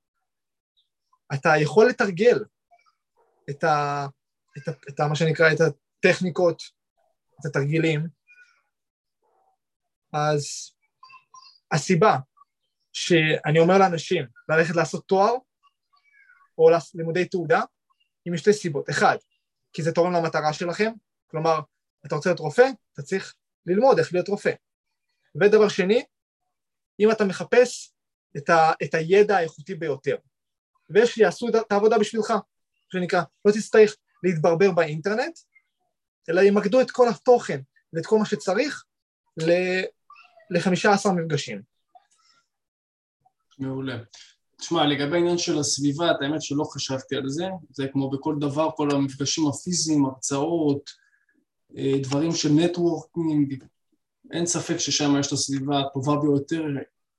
[SPEAKER 2] אתה יכול לתרגל את, ה, את, ה, את ה, מה שנקרא, את הטכניקות, את התרגילים, אז הסיבה שאני אומר לאנשים ללכת לעשות תואר או לימודי תעודה, היא משתי סיבות. אחד, כי זה תורם למטרה שלכם, כלומר, אתה רוצה להיות רופא, אתה צריך ללמוד איך להיות רופא. ודבר שני, אם אתה מחפש את, ה, את הידע האיכותי ביותר, ויש שיעשו את העבודה בשבילך, שנקרא, לא תצטרך להתברבר באינטרנט, אלא ימקדו את כל התוכן ואת כל מה שצריך ל-15 מפגשים.
[SPEAKER 1] מעולה. תשמע, לגבי העניין של הסביבה, את האמת שלא חשבתי על זה, זה כמו בכל דבר, כל המפגשים הפיזיים, הרצאות, אה, דברים של נטוורקינג, אין ספק ששם יש את הסביבה הטובה ביותר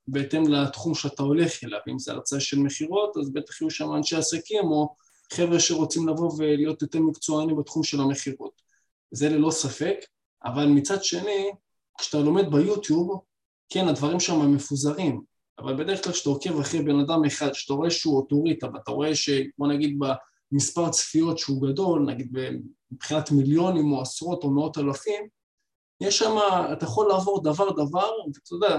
[SPEAKER 1] בהתאם לתחום שאתה הולך אליו, אם זה הרצאה של מכירות, אז בטח יהיו שם אנשי עסקים או חבר'ה שרוצים לבוא ולהיות יותר מקצוענים בתחום של המכירות. זה ללא ספק, אבל מצד שני, כשאתה לומד ביוטיוב, כן, הדברים שם הם מפוזרים, אבל בדרך כלל כשאתה עוקב אחרי בן אדם אחד, שאתה רואה שהוא אוטוריטה, ואתה רואה ש... בוא נגיד במספר צפיות שהוא גדול, נגיד מבחינת מיליונים או עשרות או מאות אלפים, יש שם, אתה יכול לעבור דבר דבר, ואתה יודע,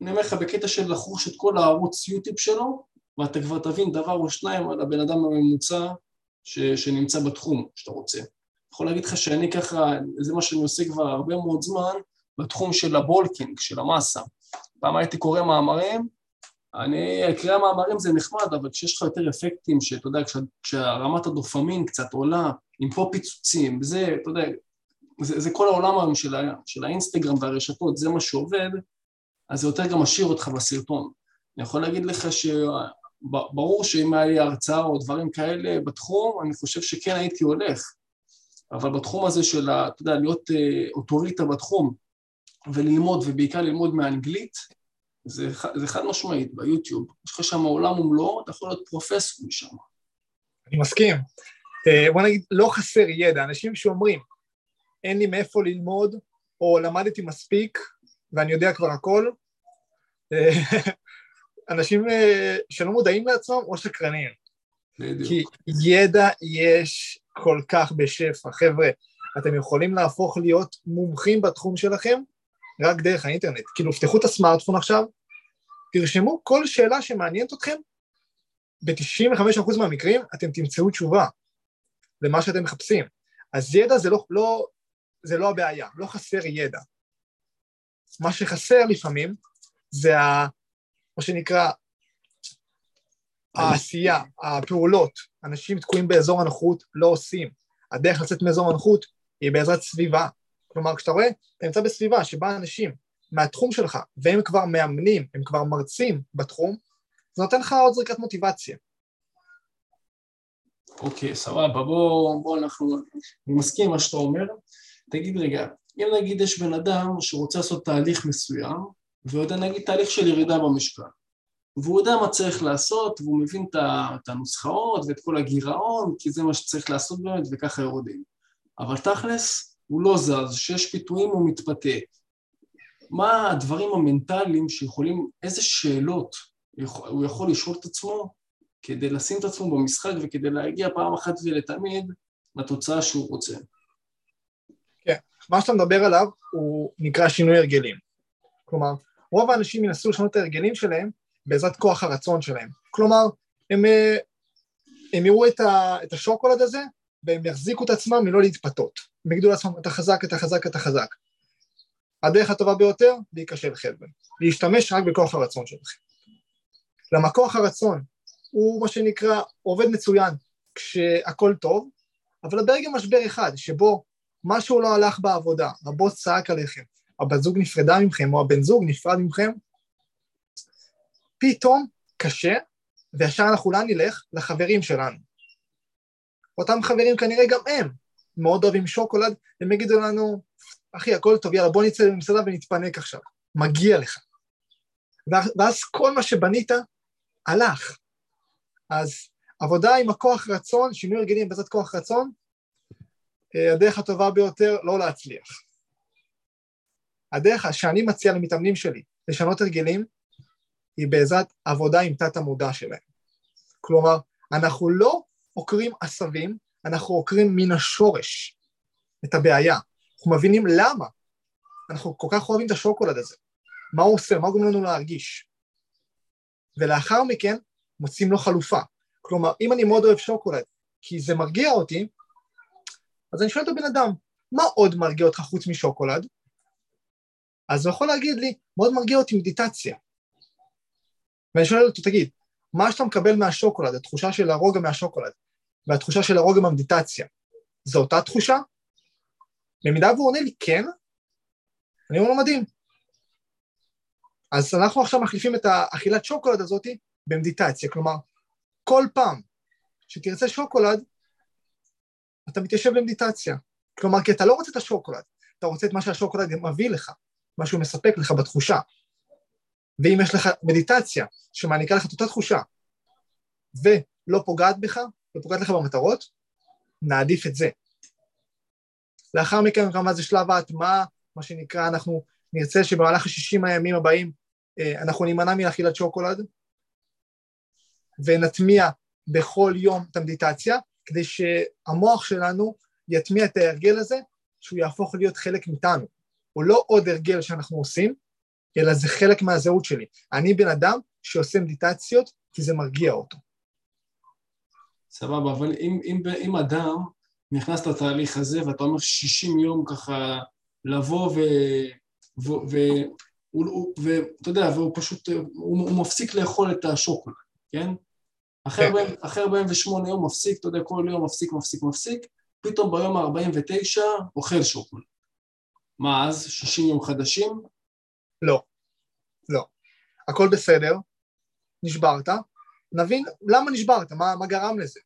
[SPEAKER 1] אני אומר לך בקטע של לחוש את כל הערוץ יוטיוב שלו, ואתה כבר תבין דבר או שניים על הבן אדם הממוצע ש, שנמצא בתחום שאתה רוצה. אני יכול להגיד לך שאני ככה, זה מה שאני עושה כבר הרבה מאוד זמן, בתחום של הבולקינג, של המאסה. פעם הייתי קורא מאמרים, אני, קריאה מאמרים זה נחמד, אבל כשיש לך יותר אפקטים, שאתה יודע, כשה, כשרמת הדופמין קצת עולה, עם פה פיצוצים, זה, אתה יודע, זה, זה כל העולם היום של, של האינסטגרם והרשתות, זה מה שעובד, אז זה יותר גם משאיר אותך בסרטון. אני יכול להגיד לך שברור שאם היה לי הרצאה או דברים כאלה בתחום, אני חושב שכן הייתי הולך. אבל בתחום הזה של, אתה יודע, להיות אה, אוטוריטה בתחום וללמוד, ובעיקר ללמוד מאנגלית, זה, זה חד משמעית ביוטיוב. יש לך שם עולם ומלואו, אתה יכול להיות פרופסור משם.
[SPEAKER 2] אני מסכים. אה, בוא נגיד, לא חסר ידע. אנשים שאומרים, אין לי מאיפה ללמוד, או למדתי מספיק, ואני יודע כבר הכל, אה, [LAUGHS] אנשים אה, שלא מודעים לעצמם או שקרנים. בדיוק. כי ידע יש כל כך בשפע. חבר'ה, אתם יכולים להפוך להיות מומחים בתחום שלכם רק דרך האינטרנט. כאילו, פתחו את הסמארטפון עכשיו, תרשמו כל שאלה שמעניינת אתכם, ב-95% מהמקרים אתם תמצאו תשובה למה שאתם מחפשים. אז ידע זה לא, לא, זה לא הבעיה, לא חסר ידע. מה שחסר לפעמים זה ה... מה שנקרא העשייה, הפעולות. אנשים תקועים באזור הנוחות, לא עושים. הדרך לצאת מאזור הנוחות היא בעזרת סביבה. כלומר, כשאתה רואה, אתה נמצא בסביבה שבה אנשים מהתחום שלך, והם כבר מאמנים, הם כבר מרצים בתחום, זה נותן לך עוד זריקת מוטיבציה.
[SPEAKER 1] אוקיי, סבבה, בוא, בוא אנחנו, אני מסכים עם מה שאתה אומר. תגיד רגע, אם נגיד יש בן אדם שרוצה לעשות תהליך מסוים, ויודע נגיד תהליך של ירידה במשקל, והוא יודע מה צריך לעשות, והוא מבין את הנוסחאות ואת כל הגירעון, כי זה מה שצריך לעשות באמת, וככה יורדים. אבל תכלס, הוא לא זז, שיש פיתויים הוא מתפתה. מה הדברים המנטליים שיכולים, איזה שאלות הוא יכול לשאול את עצמו כדי לשים את עצמו במשחק וכדי להגיע פעם אחת ולתמיד לתוצאה שהוא רוצה.
[SPEAKER 2] מה שאתה מדבר עליו הוא נקרא שינוי הרגלים. כלומר, רוב האנשים ינסו לשנות את ההרגלים שלהם בעזרת כוח הרצון שלהם. כלומר, הם, אה, הם יראו את, ה, את השוקולד הזה והם יחזיקו את עצמם מלא להתפתות. הם יגידו לעצמם, אתה חזק, אתה חזק, אתה חזק. הדרך הטובה ביותר, להיכשל חלבן. להשתמש רק בכוח הרצון שלכם. למה כוח הרצון הוא מה שנקרא עובד מצוין כשהכול טוב, אבל ברגע משבר אחד שבו משהו לא הלך בעבודה, הבוס צעק עליכם, הבת זוג נפרדה מכם או הבן זוג נפרד מכם, פתאום קשה, וישר אנחנו לאן נלך? לחברים שלנו. אותם חברים כנראה גם הם מאוד אוהבים שוקולד, הם יגידו לנו, אחי, הכל טוב, יאללה, בוא נצא למסעדה ונתפנק עכשיו. מגיע לך. ואז כל מה שבנית הלך. אז עבודה עם הכוח רצון, שינוי הרגלים בעזרת כוח רצון, הדרך הטובה ביותר לא להצליח. הדרך שאני מציע למתאמנים שלי לשנות הרגלים, היא בעזרת עבודה עם תת המודע שלהם. כלומר, אנחנו לא עוקרים עשבים, אנחנו עוקרים מן השורש את הבעיה. אנחנו מבינים למה. אנחנו כל כך אוהבים את השוקולד הזה. מה הוא עושה? מה גורם לנו להרגיש? ולאחר מכן מוצאים לו חלופה. כלומר, אם אני מאוד אוהב שוקולד כי זה מרגיע אותי, אז אני שואל את הבן אדם, מה עוד מרגיע אותך חוץ משוקולד? אז הוא יכול להגיד לי, מאוד מרגיע אותי מדיטציה. ואני שואל אותו, תגיד, מה שאתה מקבל מהשוקולד, התחושה של הרוגע מהשוקולד, והתחושה של הרוגע מהמדיטציה, זו אותה תחושה? במידה והוא עונה לי כן, אני אומר לו מדהים. אז אנחנו עכשיו מחליפים את האכילת שוקולד הזאת במדיטציה, כלומר, כל פעם שתרצה שוקולד, אתה מתיישב למדיטציה. כלומר, כי אתה לא רוצה את השוקולד, אתה רוצה את מה שהשוקולד מביא לך, מה שהוא מספק לך בתחושה. ואם יש לך מדיטציה שמעניקה לך את אותה תחושה, ולא פוגעת בך, לא פוגעת לך במטרות, נעדיף את זה. לאחר מכן כמובן זה שלב ההטמעה, מה שנקרא, אנחנו נרצה שבמהלך ה-60 הימים הבאים אה, אנחנו נימנע מאכילת שוקולד, ונטמיע בכל יום את המדיטציה, כדי שהמוח שלנו יטמיע את ההרגל הזה, שהוא יהפוך להיות חלק מאיתנו. הוא לא עוד הרגל שאנחנו עושים, אלא זה חלק מהזהות שלי. אני בן אדם שעושה מדיטציות כי זה מרגיע אותו.
[SPEAKER 1] סבבה, אבל אם, אם, אם אדם נכנס לתהליך הזה ואתה אומר 60 יום ככה לבוא ו... ואתה יודע, והוא פשוט, הוא, הוא מפסיק לאכול את השוקולד, כן? אחרי 48 כן. יום מפסיק, אתה יודע, כל יום מפסיק, מפסיק, מפסיק, פתאום ביום ה-49 אוכל שוקולד. מה אז? 60 יום חדשים?
[SPEAKER 2] לא, לא. הכל בסדר, נשברת, נבין למה נשברת, מה, מה גרם לזה.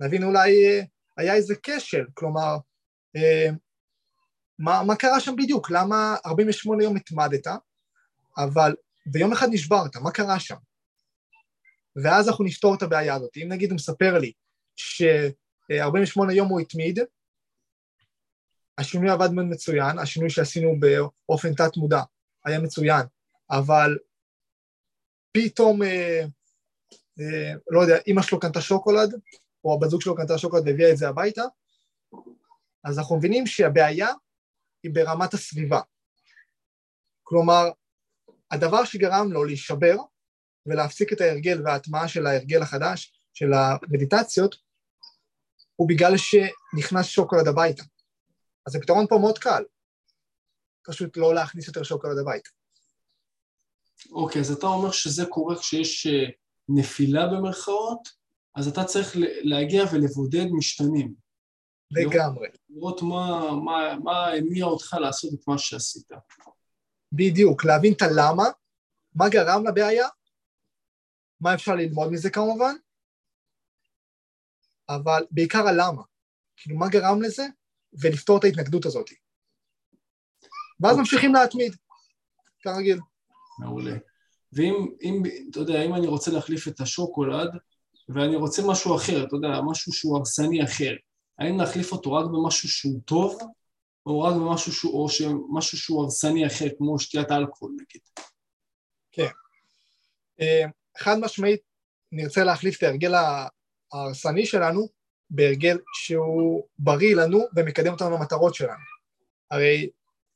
[SPEAKER 2] נבין אולי אה, היה איזה כשל, כלומר, אה, מה, מה קרה שם בדיוק, למה 48 יום התמדת, אבל ביום אחד נשברת, מה קרה שם? ואז אנחנו נפתור את הבעיה הזאת. אם נגיד הוא מספר לי ש-48 יום הוא התמיד, השינוי עבד מאוד מצוין, השינוי שעשינו באופן תת-מודע היה מצוין, אבל פתאום, אה, אה, לא יודע, אמא שלו קנתה שוקולד, או הבת זוג שלו קנתה שוקולד והביאה את זה הביתה, אז אנחנו מבינים שהבעיה היא ברמת הסביבה. כלומר, הדבר שגרם לו להישבר ולהפסיק את ההרגל וההטמעה של ההרגל החדש, של המדיטציות, הוא בגלל שנכנס שוקולד הביתה. אז הפתרון פה מאוד קל, פשוט לא להכניס יותר שוקולד הביתה.
[SPEAKER 1] אוקיי, okay, אז אתה אומר שזה קורה כשיש אה, נפילה במרכאות, אז אתה צריך להגיע ולבודד משתנים.
[SPEAKER 2] לגמרי.
[SPEAKER 1] לראות מה, מה, מה הניע אותך לעשות את מה שעשית.
[SPEAKER 2] בדיוק, להבין את הלמה, מה גרם לבעיה, מה אפשר ללמוד מזה כמובן, אבל בעיקר הלמה. כאילו, מה גרם לזה, ולפתור את ההתנגדות הזאת. ואז אוקיי. ממשיכים להתמיד, כרגיל.
[SPEAKER 1] מעולה. ואם, אם, אתה יודע, אם אני רוצה להחליף את השוקולד, ואני רוצה משהו אחר, אתה יודע, משהו שהוא הרסני אחר, האם להחליף אותו רק במשהו שהוא טוב, או רק במשהו שהוא, או משהו שהוא הרסני אחר, כמו שתיית אלכוהול נגיד?
[SPEAKER 2] כן. חד משמעית, נרצה להחליף את ההרגל ההרסני שלנו בהרגל שהוא בריא לנו ומקדם אותנו למטרות שלנו. הרי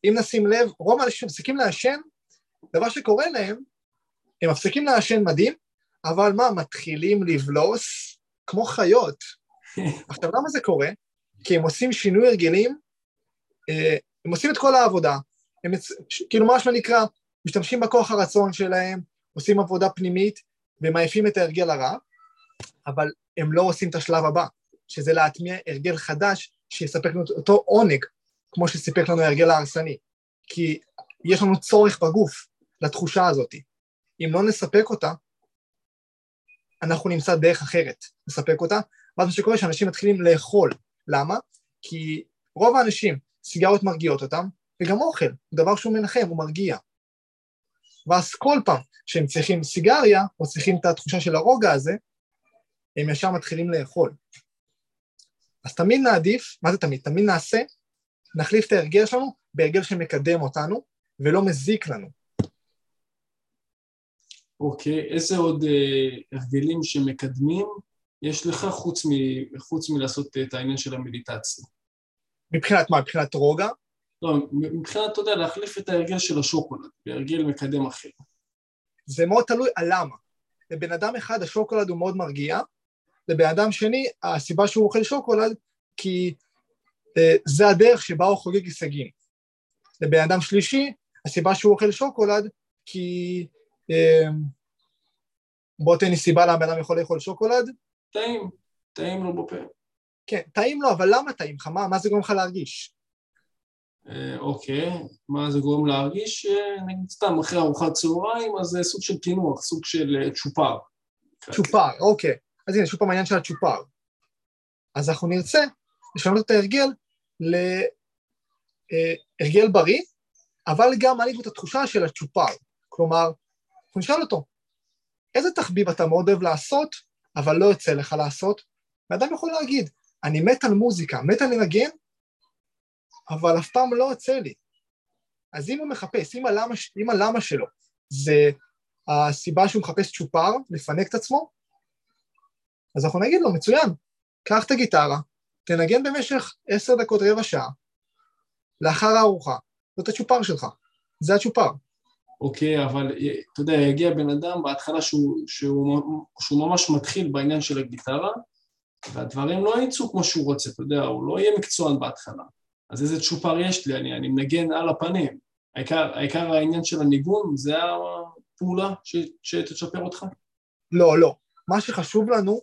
[SPEAKER 2] אם נשים לב, רוב האנשים מפסיקים לעשן, דבר שקורה להם, הם מפסיקים לעשן מדהים, אבל מה, מתחילים לבלוס כמו חיות. [LAUGHS] עכשיו, למה זה קורה? כי הם עושים שינוי הרגלים, אה, הם עושים את כל העבודה, הם כאילו מה שנקרא, משתמשים בכוח הרצון שלהם, עושים עבודה פנימית ומעיפים את ההרגל הרע, אבל הם לא עושים את השלב הבא, שזה להטמיע הרגל חדש שיספק לנו אותו עונג, כמו שסיפק לנו ההרגל ההרסני. כי יש לנו צורך בגוף לתחושה הזאת. אם לא נספק אותה, אנחנו נמצא דרך אחרת לספק אותה, ואז מה שקורה שאנשים מתחילים לאכול. למה? כי רוב האנשים, סיגריות מרגיעות אותם, וגם אוכל, דבר שהוא מנחם, הוא מרגיע. ואז כל פעם שהם צריכים סיגריה, או צריכים את התחושה של הרוגע הזה, הם ישר מתחילים לאכול. אז תמיד נעדיף, מה זה תמיד? תמיד נעשה, נחליף את ההרגל שלנו בהרגל שמקדם אותנו ולא מזיק לנו.
[SPEAKER 1] אוקיי, okay. איזה עוד אה, הרגלים שמקדמים יש לך חוץ, מ, חוץ מלעשות את העניין של המדיטציה?
[SPEAKER 2] מבחינת מה? מבחינת רוגע?
[SPEAKER 1] לא, מבחינת, אתה יודע, להחליף את ההרגל של השוקולד בהרגל מקדם אחר.
[SPEAKER 2] זה מאוד תלוי על למה. לבן אדם אחד השוקולד הוא מאוד מרגיע, לבן אדם שני, הסיבה שהוא אוכל שוקולד, כי אה, זה הדרך שבה הוא חוגג הישגים. לבן אדם שלישי, הסיבה שהוא אוכל שוקולד, כי... אה, בוא תן לי סיבה למה בן אדם יכול לאכול שוקולד.
[SPEAKER 1] טעים, טעים לו בפה.
[SPEAKER 2] כן, טעים לו, אבל למה טעים לך? מה, מה זה גורם לך להרגיש?
[SPEAKER 1] אה, אוקיי, מה זה גורם להרגיש? אה, נגיד סתם אחרי ארוחת צהריים, אז זה סוג של קינוח, סוג של אה, צ'ופר.
[SPEAKER 2] צ'ופר, אוקיי. אז הנה, שוב פעם העניין של הצ'ופר. אז אנחנו נרצה לשנות את ההרגל להרגל בריא, אבל גם מעניק את התחושה של הצ'ופר. כלומר, אנחנו נשאל אותו, איזה תחביב אתה מאוד אוהב לעשות, אבל לא יוצא לך לעשות? ואדם יכול להגיד, אני מת על מוזיקה, מת על לנגן, אבל אף פעם לא יוצא לי. אז אם הוא מחפש, אם הלמה, אם הלמה שלו זה הסיבה שהוא מחפש צ'ופר, לפנק את עצמו, אז אנחנו נגיד לו, מצוין, קח את הגיטרה, תנגן במשך עשר דקות, רבע שעה, לאחר הארוחה, זאת הצ'ופר שלך, זה הצ'ופר.
[SPEAKER 1] אוקיי, אבל אתה יודע, יגיע בן אדם בהתחלה שהוא, שהוא, שהוא ממש מתחיל בעניין של הגיטרה, והדברים לא יצאו כמו שהוא רוצה, אתה יודע, הוא לא יהיה מקצוען בהתחלה. אז איזה צ'ופר יש לי, אני, אני מנגן על הפנים. העיקר, העיקר העניין של הניגון זה הפעולה ש, שתצ'פר אותך?
[SPEAKER 2] לא, לא. מה שחשוב לנו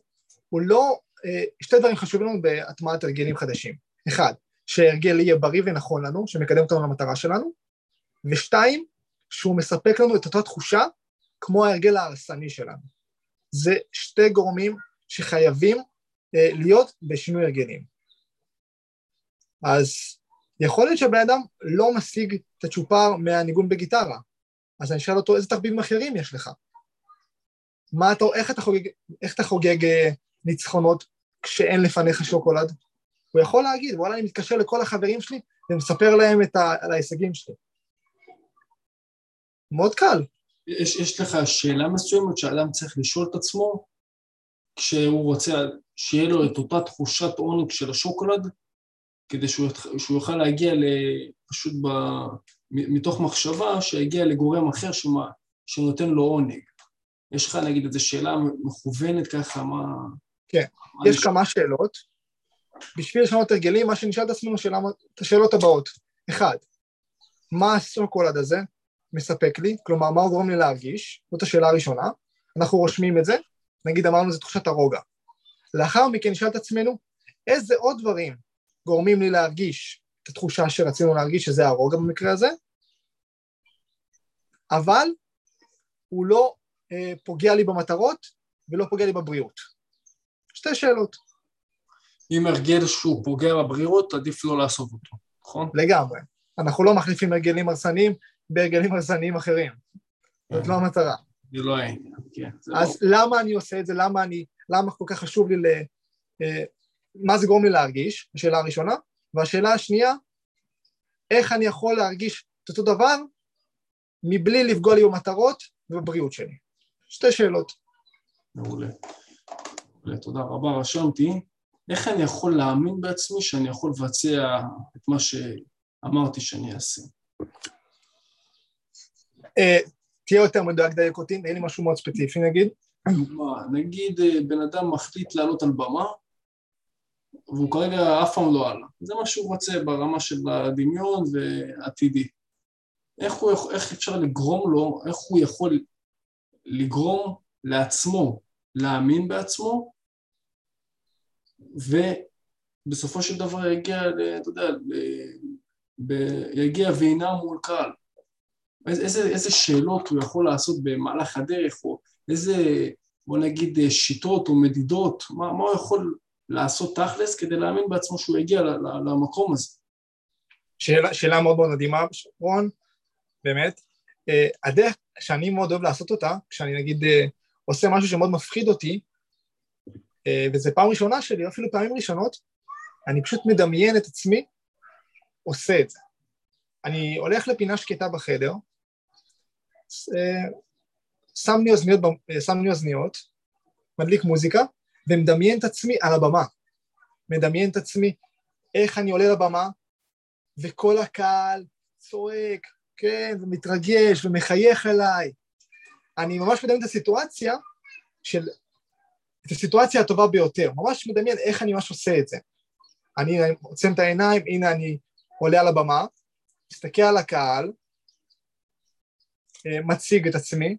[SPEAKER 2] הוא לא, אה, שתי דברים חשובים לנו בהטמעת הרגלים חדשים. אחד, שהרגל יהיה בריא ונכון לנו, שמקדם אותנו למטרה שלנו, ושתיים, שהוא מספק לנו את אותה תחושה כמו ההרגל ההרסני שלנו. זה שתי גורמים שחייבים אה, להיות בשינוי הרגלים. אז יכול להיות שהבן אדם לא משיג את הצ'ופר מהניגון בגיטרה, אז אני אשאל אותו איזה תחביבים אחרים יש לך? מה אתה, איך אתה חוגג, איך אתה חוגג אה, ניצחונות כשאין לפניך שוקולד? הוא יכול להגיד, וואלה, אני מתקשר לכל החברים שלי ומספר להם את ה, על ההישגים שלי. מאוד קל.
[SPEAKER 1] יש, יש לך שאלה מסוימת שאדם צריך לשאול את עצמו כשהוא רוצה שיהיה לו את אותה תחושת עונג של השוקולד, כדי שהוא, שהוא יוכל להגיע פשוט ב, מתוך מחשבה שיגיע לגורם אחר שמה, שנותן לו עונג. יש לך נגיד איזו שאלה מכוונת ככה, מה...
[SPEAKER 2] כן, מה יש כמה שאלות. בשביל לשנות הרגלים, מה שנשאל את עצמנו, שאלה, את השאלות הבאות. אחד, מה השוקולד הזה מספק לי? כלומר, מה הוא גורם לי להרגיש? זאת השאלה הראשונה. אנחנו רושמים את זה, נגיד אמרנו זה תחושת הרוגע. לאחר מכן נשאל את עצמנו, איזה עוד דברים גורמים לי להרגיש את התחושה שרצינו להרגיש, שזה הרוגע במקרה הזה, אבל הוא לא אה, פוגע לי במטרות ולא פוגע לי בבריאות. שתי שאלות.
[SPEAKER 1] אם הרגל שהוא פוגע בבריאות, עדיף לא לעשות אותו, נכון?
[SPEAKER 2] לגמרי. אנחנו לא מחליפים הרגלים הרסניים בהרגלים הרסניים אחרים. זאת לא המטרה.
[SPEAKER 1] זה לא העניין, כן.
[SPEAKER 2] אז לא... למה אני עושה את זה? למה אני... למה כל כך חשוב לי ל... מה זה גורם לי להרגיש? השאלה הראשונה. והשאלה השנייה, איך אני יכול להרגיש את אותו דבר מבלי לפגוע לי במטרות ובבריאות שלי. שתי שאלות.
[SPEAKER 1] מעולה. מעולה, תודה רבה, רשמתי. איך אני יכול להאמין בעצמי שאני יכול לבצע את מה שאמרתי שאני אעשה?
[SPEAKER 2] אה, תהיה יותר מדויק דייק אותי, אין לי משהו מאוד ספציפי נגיד.
[SPEAKER 1] נגיד אה, בן אדם מחליט לעלות על במה, והוא כרגע אף פעם לא עלה. זה מה שהוא רוצה ברמה של הדמיון ועתידי. איך, הוא, איך אפשר לגרום לו, איך הוא יכול לגרום לעצמו להאמין בעצמו, ובסופו של דבר יגיע, אתה יודע, יגיע וינם מול קהל. איזה, איזה שאלות הוא יכול לעשות במהלך הדרך, או איזה, בוא נגיד, שיטות או מדידות, מה, מה הוא יכול לעשות תכלס כדי להאמין בעצמו שהוא יגיע למקום הזה.
[SPEAKER 2] שאלה, שאלה מאוד מאוד מדהימה, רון, באמת. Uh, הדרך שאני מאוד אוהב לעשות אותה, כשאני נגיד uh, עושה משהו שמאוד מפחיד אותי, uh, וזו פעם ראשונה שלי, אפילו פעמים ראשונות, אני פשוט מדמיין את עצמי עושה את זה. אני הולך לפינה שקטה בחדר, שם לי אוזניות, שם לי אוזניות, מדליק מוזיקה, ומדמיין את עצמי על הבמה. מדמיין את עצמי איך אני עולה לבמה, וכל הקהל צועק, כן, ומתרגש ומחייך אליי. אני ממש מדמיין את הסיטואציה של, את הסיטואציה הטובה ביותר. ממש מדמיין איך אני ממש עושה את זה. אני עוצם את העיניים, הנה אני עולה על הבמה, מסתכל על הקהל, אה, מציג את עצמי,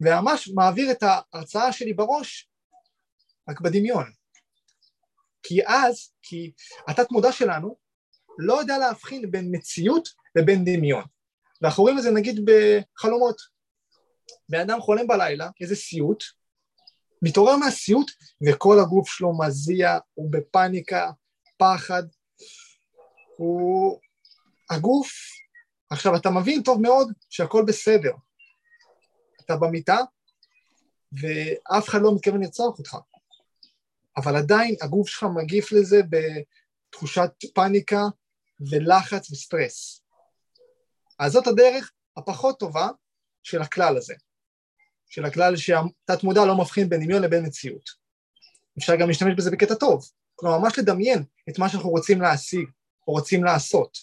[SPEAKER 2] וממש מעביר את ההרצאה שלי בראש רק בדמיון. כי אז, כי התת מודע שלנו לא יודע להבחין בין מציאות לבין דמיון. ואנחנו רואים את זה נגיד בחלומות. בן אדם חולם בלילה, איזה סיוט, מתעורר מהסיוט וכל הגוף שלו מזיע, הוא בפאניקה, פחד, הוא... הגוף, עכשיו אתה מבין טוב מאוד שהכל בסדר. אתה במיטה ואף אחד לא מתכוון לרצוח אותך, אבל עדיין הגוף שלך מגיף לזה בתחושת פאניקה ולחץ וסטרס. אז זאת הדרך הפחות טובה של הכלל הזה, של הכלל שהתת מודע לא מבחין בין דמיון לבין מציאות. אפשר גם להשתמש בזה בקטע טוב, כלומר ממש לדמיין את מה שאנחנו רוצים להשיג או רוצים לעשות.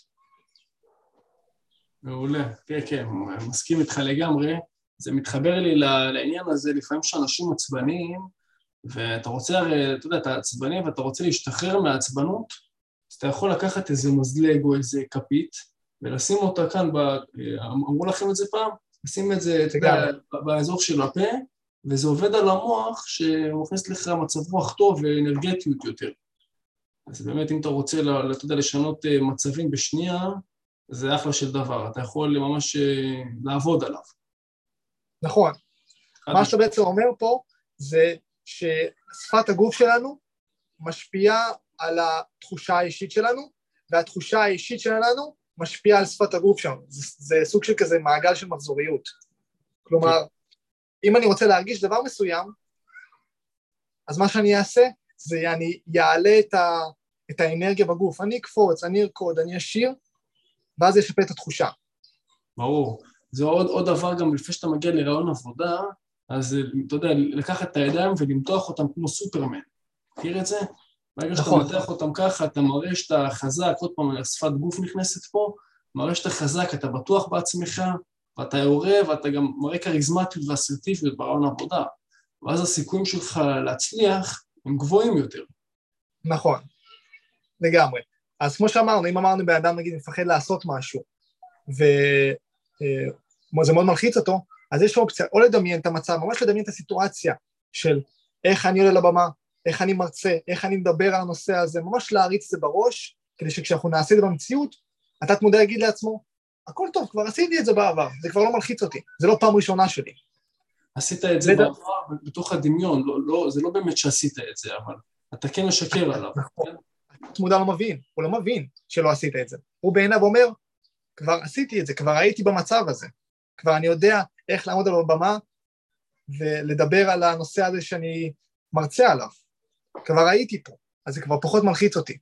[SPEAKER 1] מעולה, כן, כן, מסכים איתך לגמרי. זה מתחבר לי לעניין הזה, לפעמים שאנשים עצבניים, ואתה רוצה הרי, אתה יודע, אתה עצבני ואתה רוצה להשתחרר מהעצבנות, אז אתה יכול לקחת איזה מזלג או איזה כפית, ולשים אותה כאן, ב... אמרו לכם את זה פעם? לשים את זה, אתה יודע, באזור של הפה, וזה עובד על המוח שמכניס לך מצב רוח טוב ואנרגטיות יותר. אז באמת, אם אתה רוצה, אתה יודע, לשנות אה, מצבים בשנייה, זה אחלה של דבר, אתה יכול ממש אה, לעבוד עליו.
[SPEAKER 2] נכון. מה שאתה בעצם אומר פה זה ששפת הגוף שלנו משפיעה על התחושה האישית שלנו, והתחושה האישית שלנו משפיעה על שפת הגוף שלנו. זה, זה סוג של כזה מעגל של מחזוריות. כלומר, okay. אם אני רוצה להרגיש דבר מסוים, אז מה שאני אעשה זה אני אעלה את, ה, את האנרגיה בגוף. אני אקפוץ, אני ארקוד, אני אשיר, ואז ישפר את התחושה.
[SPEAKER 1] ברור. זה עוד, עוד דבר גם לפני שאתה מגיע לרעיון עבודה, אז אתה יודע, לקחת את הידיים ולמתוח אותם כמו סופרמן. מכיר את זה? ברגע נכון. שאתה מתח אותם ככה, אתה מראה שאתה חזק, עוד פעם, שפת גוף נכנסת פה, מראה שאתה חזק, אתה בטוח בעצמך, ואתה יורה, ואתה גם מראה כריזמטיות ואסרטיביות ברעיון עבודה. ואז הסיכויים שלך להצליח הם גבוהים יותר.
[SPEAKER 2] נכון, לגמרי. אז כמו שאמרנו, אם אמרנו בן אדם נגיד מפחד לעשות משהו, וזה מאוד מלחיץ אותו, אז יש אופציה או לדמיין את המצב, ממש לדמיין את הסיטואציה של איך אני עולה לבמה, איך אני מרצה, איך אני מדבר על הנושא הזה, ממש להריץ את זה בראש, כדי שכשאנחנו נעשה את זה במציאות, התת מודע יגיד לעצמו, הכל טוב, כבר עשיתי את זה בעבר, זה כבר לא מלחיץ אותי, זה לא פעם ראשונה שלי.
[SPEAKER 1] עשית את זה בעבר בתוך הדמיון, לא, לא, זה לא באמת שעשית את זה, אבל אתה כן משקר עליו. נכון. כן?
[SPEAKER 2] התת מודע לא מבין, הוא לא מבין שלא עשית את זה. הוא בעיניו אומר, כבר עשיתי את זה, כבר הייתי במצב הזה, כבר אני יודע איך לעמוד על הבמה ולדבר על הנושא הזה שאני מרצה עליו. כבר הייתי פה, אז זה כבר פחות מלחיץ אותי.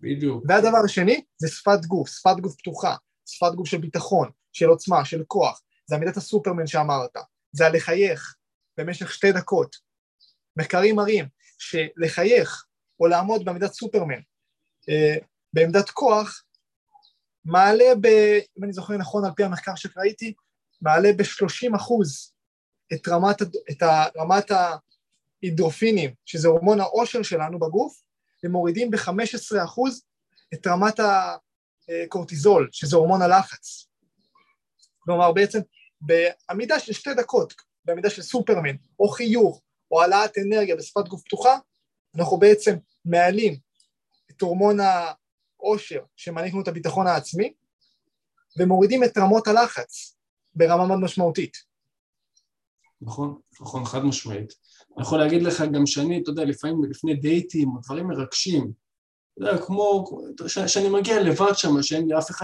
[SPEAKER 1] בדיוק.
[SPEAKER 2] והדבר השני זה שפת גוף, שפת גוף פתוחה, שפת גוף של ביטחון, של עוצמה, של כוח, זה עמידת הסופרמן שאמרת, זה הלחייך במשך שתי דקות. מחקרים מראים שלחייך או לעמוד בעמידת סופרמן, אה, בעמדת כוח, מעלה ב... אם אני זוכר נכון על פי המחקר שראיתי, מעלה ב-30 אחוז את רמת, את רמת ההידרופינים, שזה הורמון העושר שלנו בגוף, ומורידים ב-15 אחוז את רמת הקורטיזול, שזה הורמון הלחץ. כלומר, בעצם בעמידה של שתי דקות, בעמידה של סופרמן, או חיוך, או העלאת אנרגיה בשפת גוף פתוחה, אנחנו בעצם מעלים את הורמון העושר שמעניק לנו את הביטחון העצמי, ומורידים את רמות הלחץ ברמה מאוד משמעותית.
[SPEAKER 1] נכון, נכון, חד משמעית. אני יכול להגיד לך גם שאני, אתה יודע, לפעמים לפני דייטים או דברים מרגשים, אתה יודע, כמו, שאני מגיע לבד שם, שאין לי אף אחד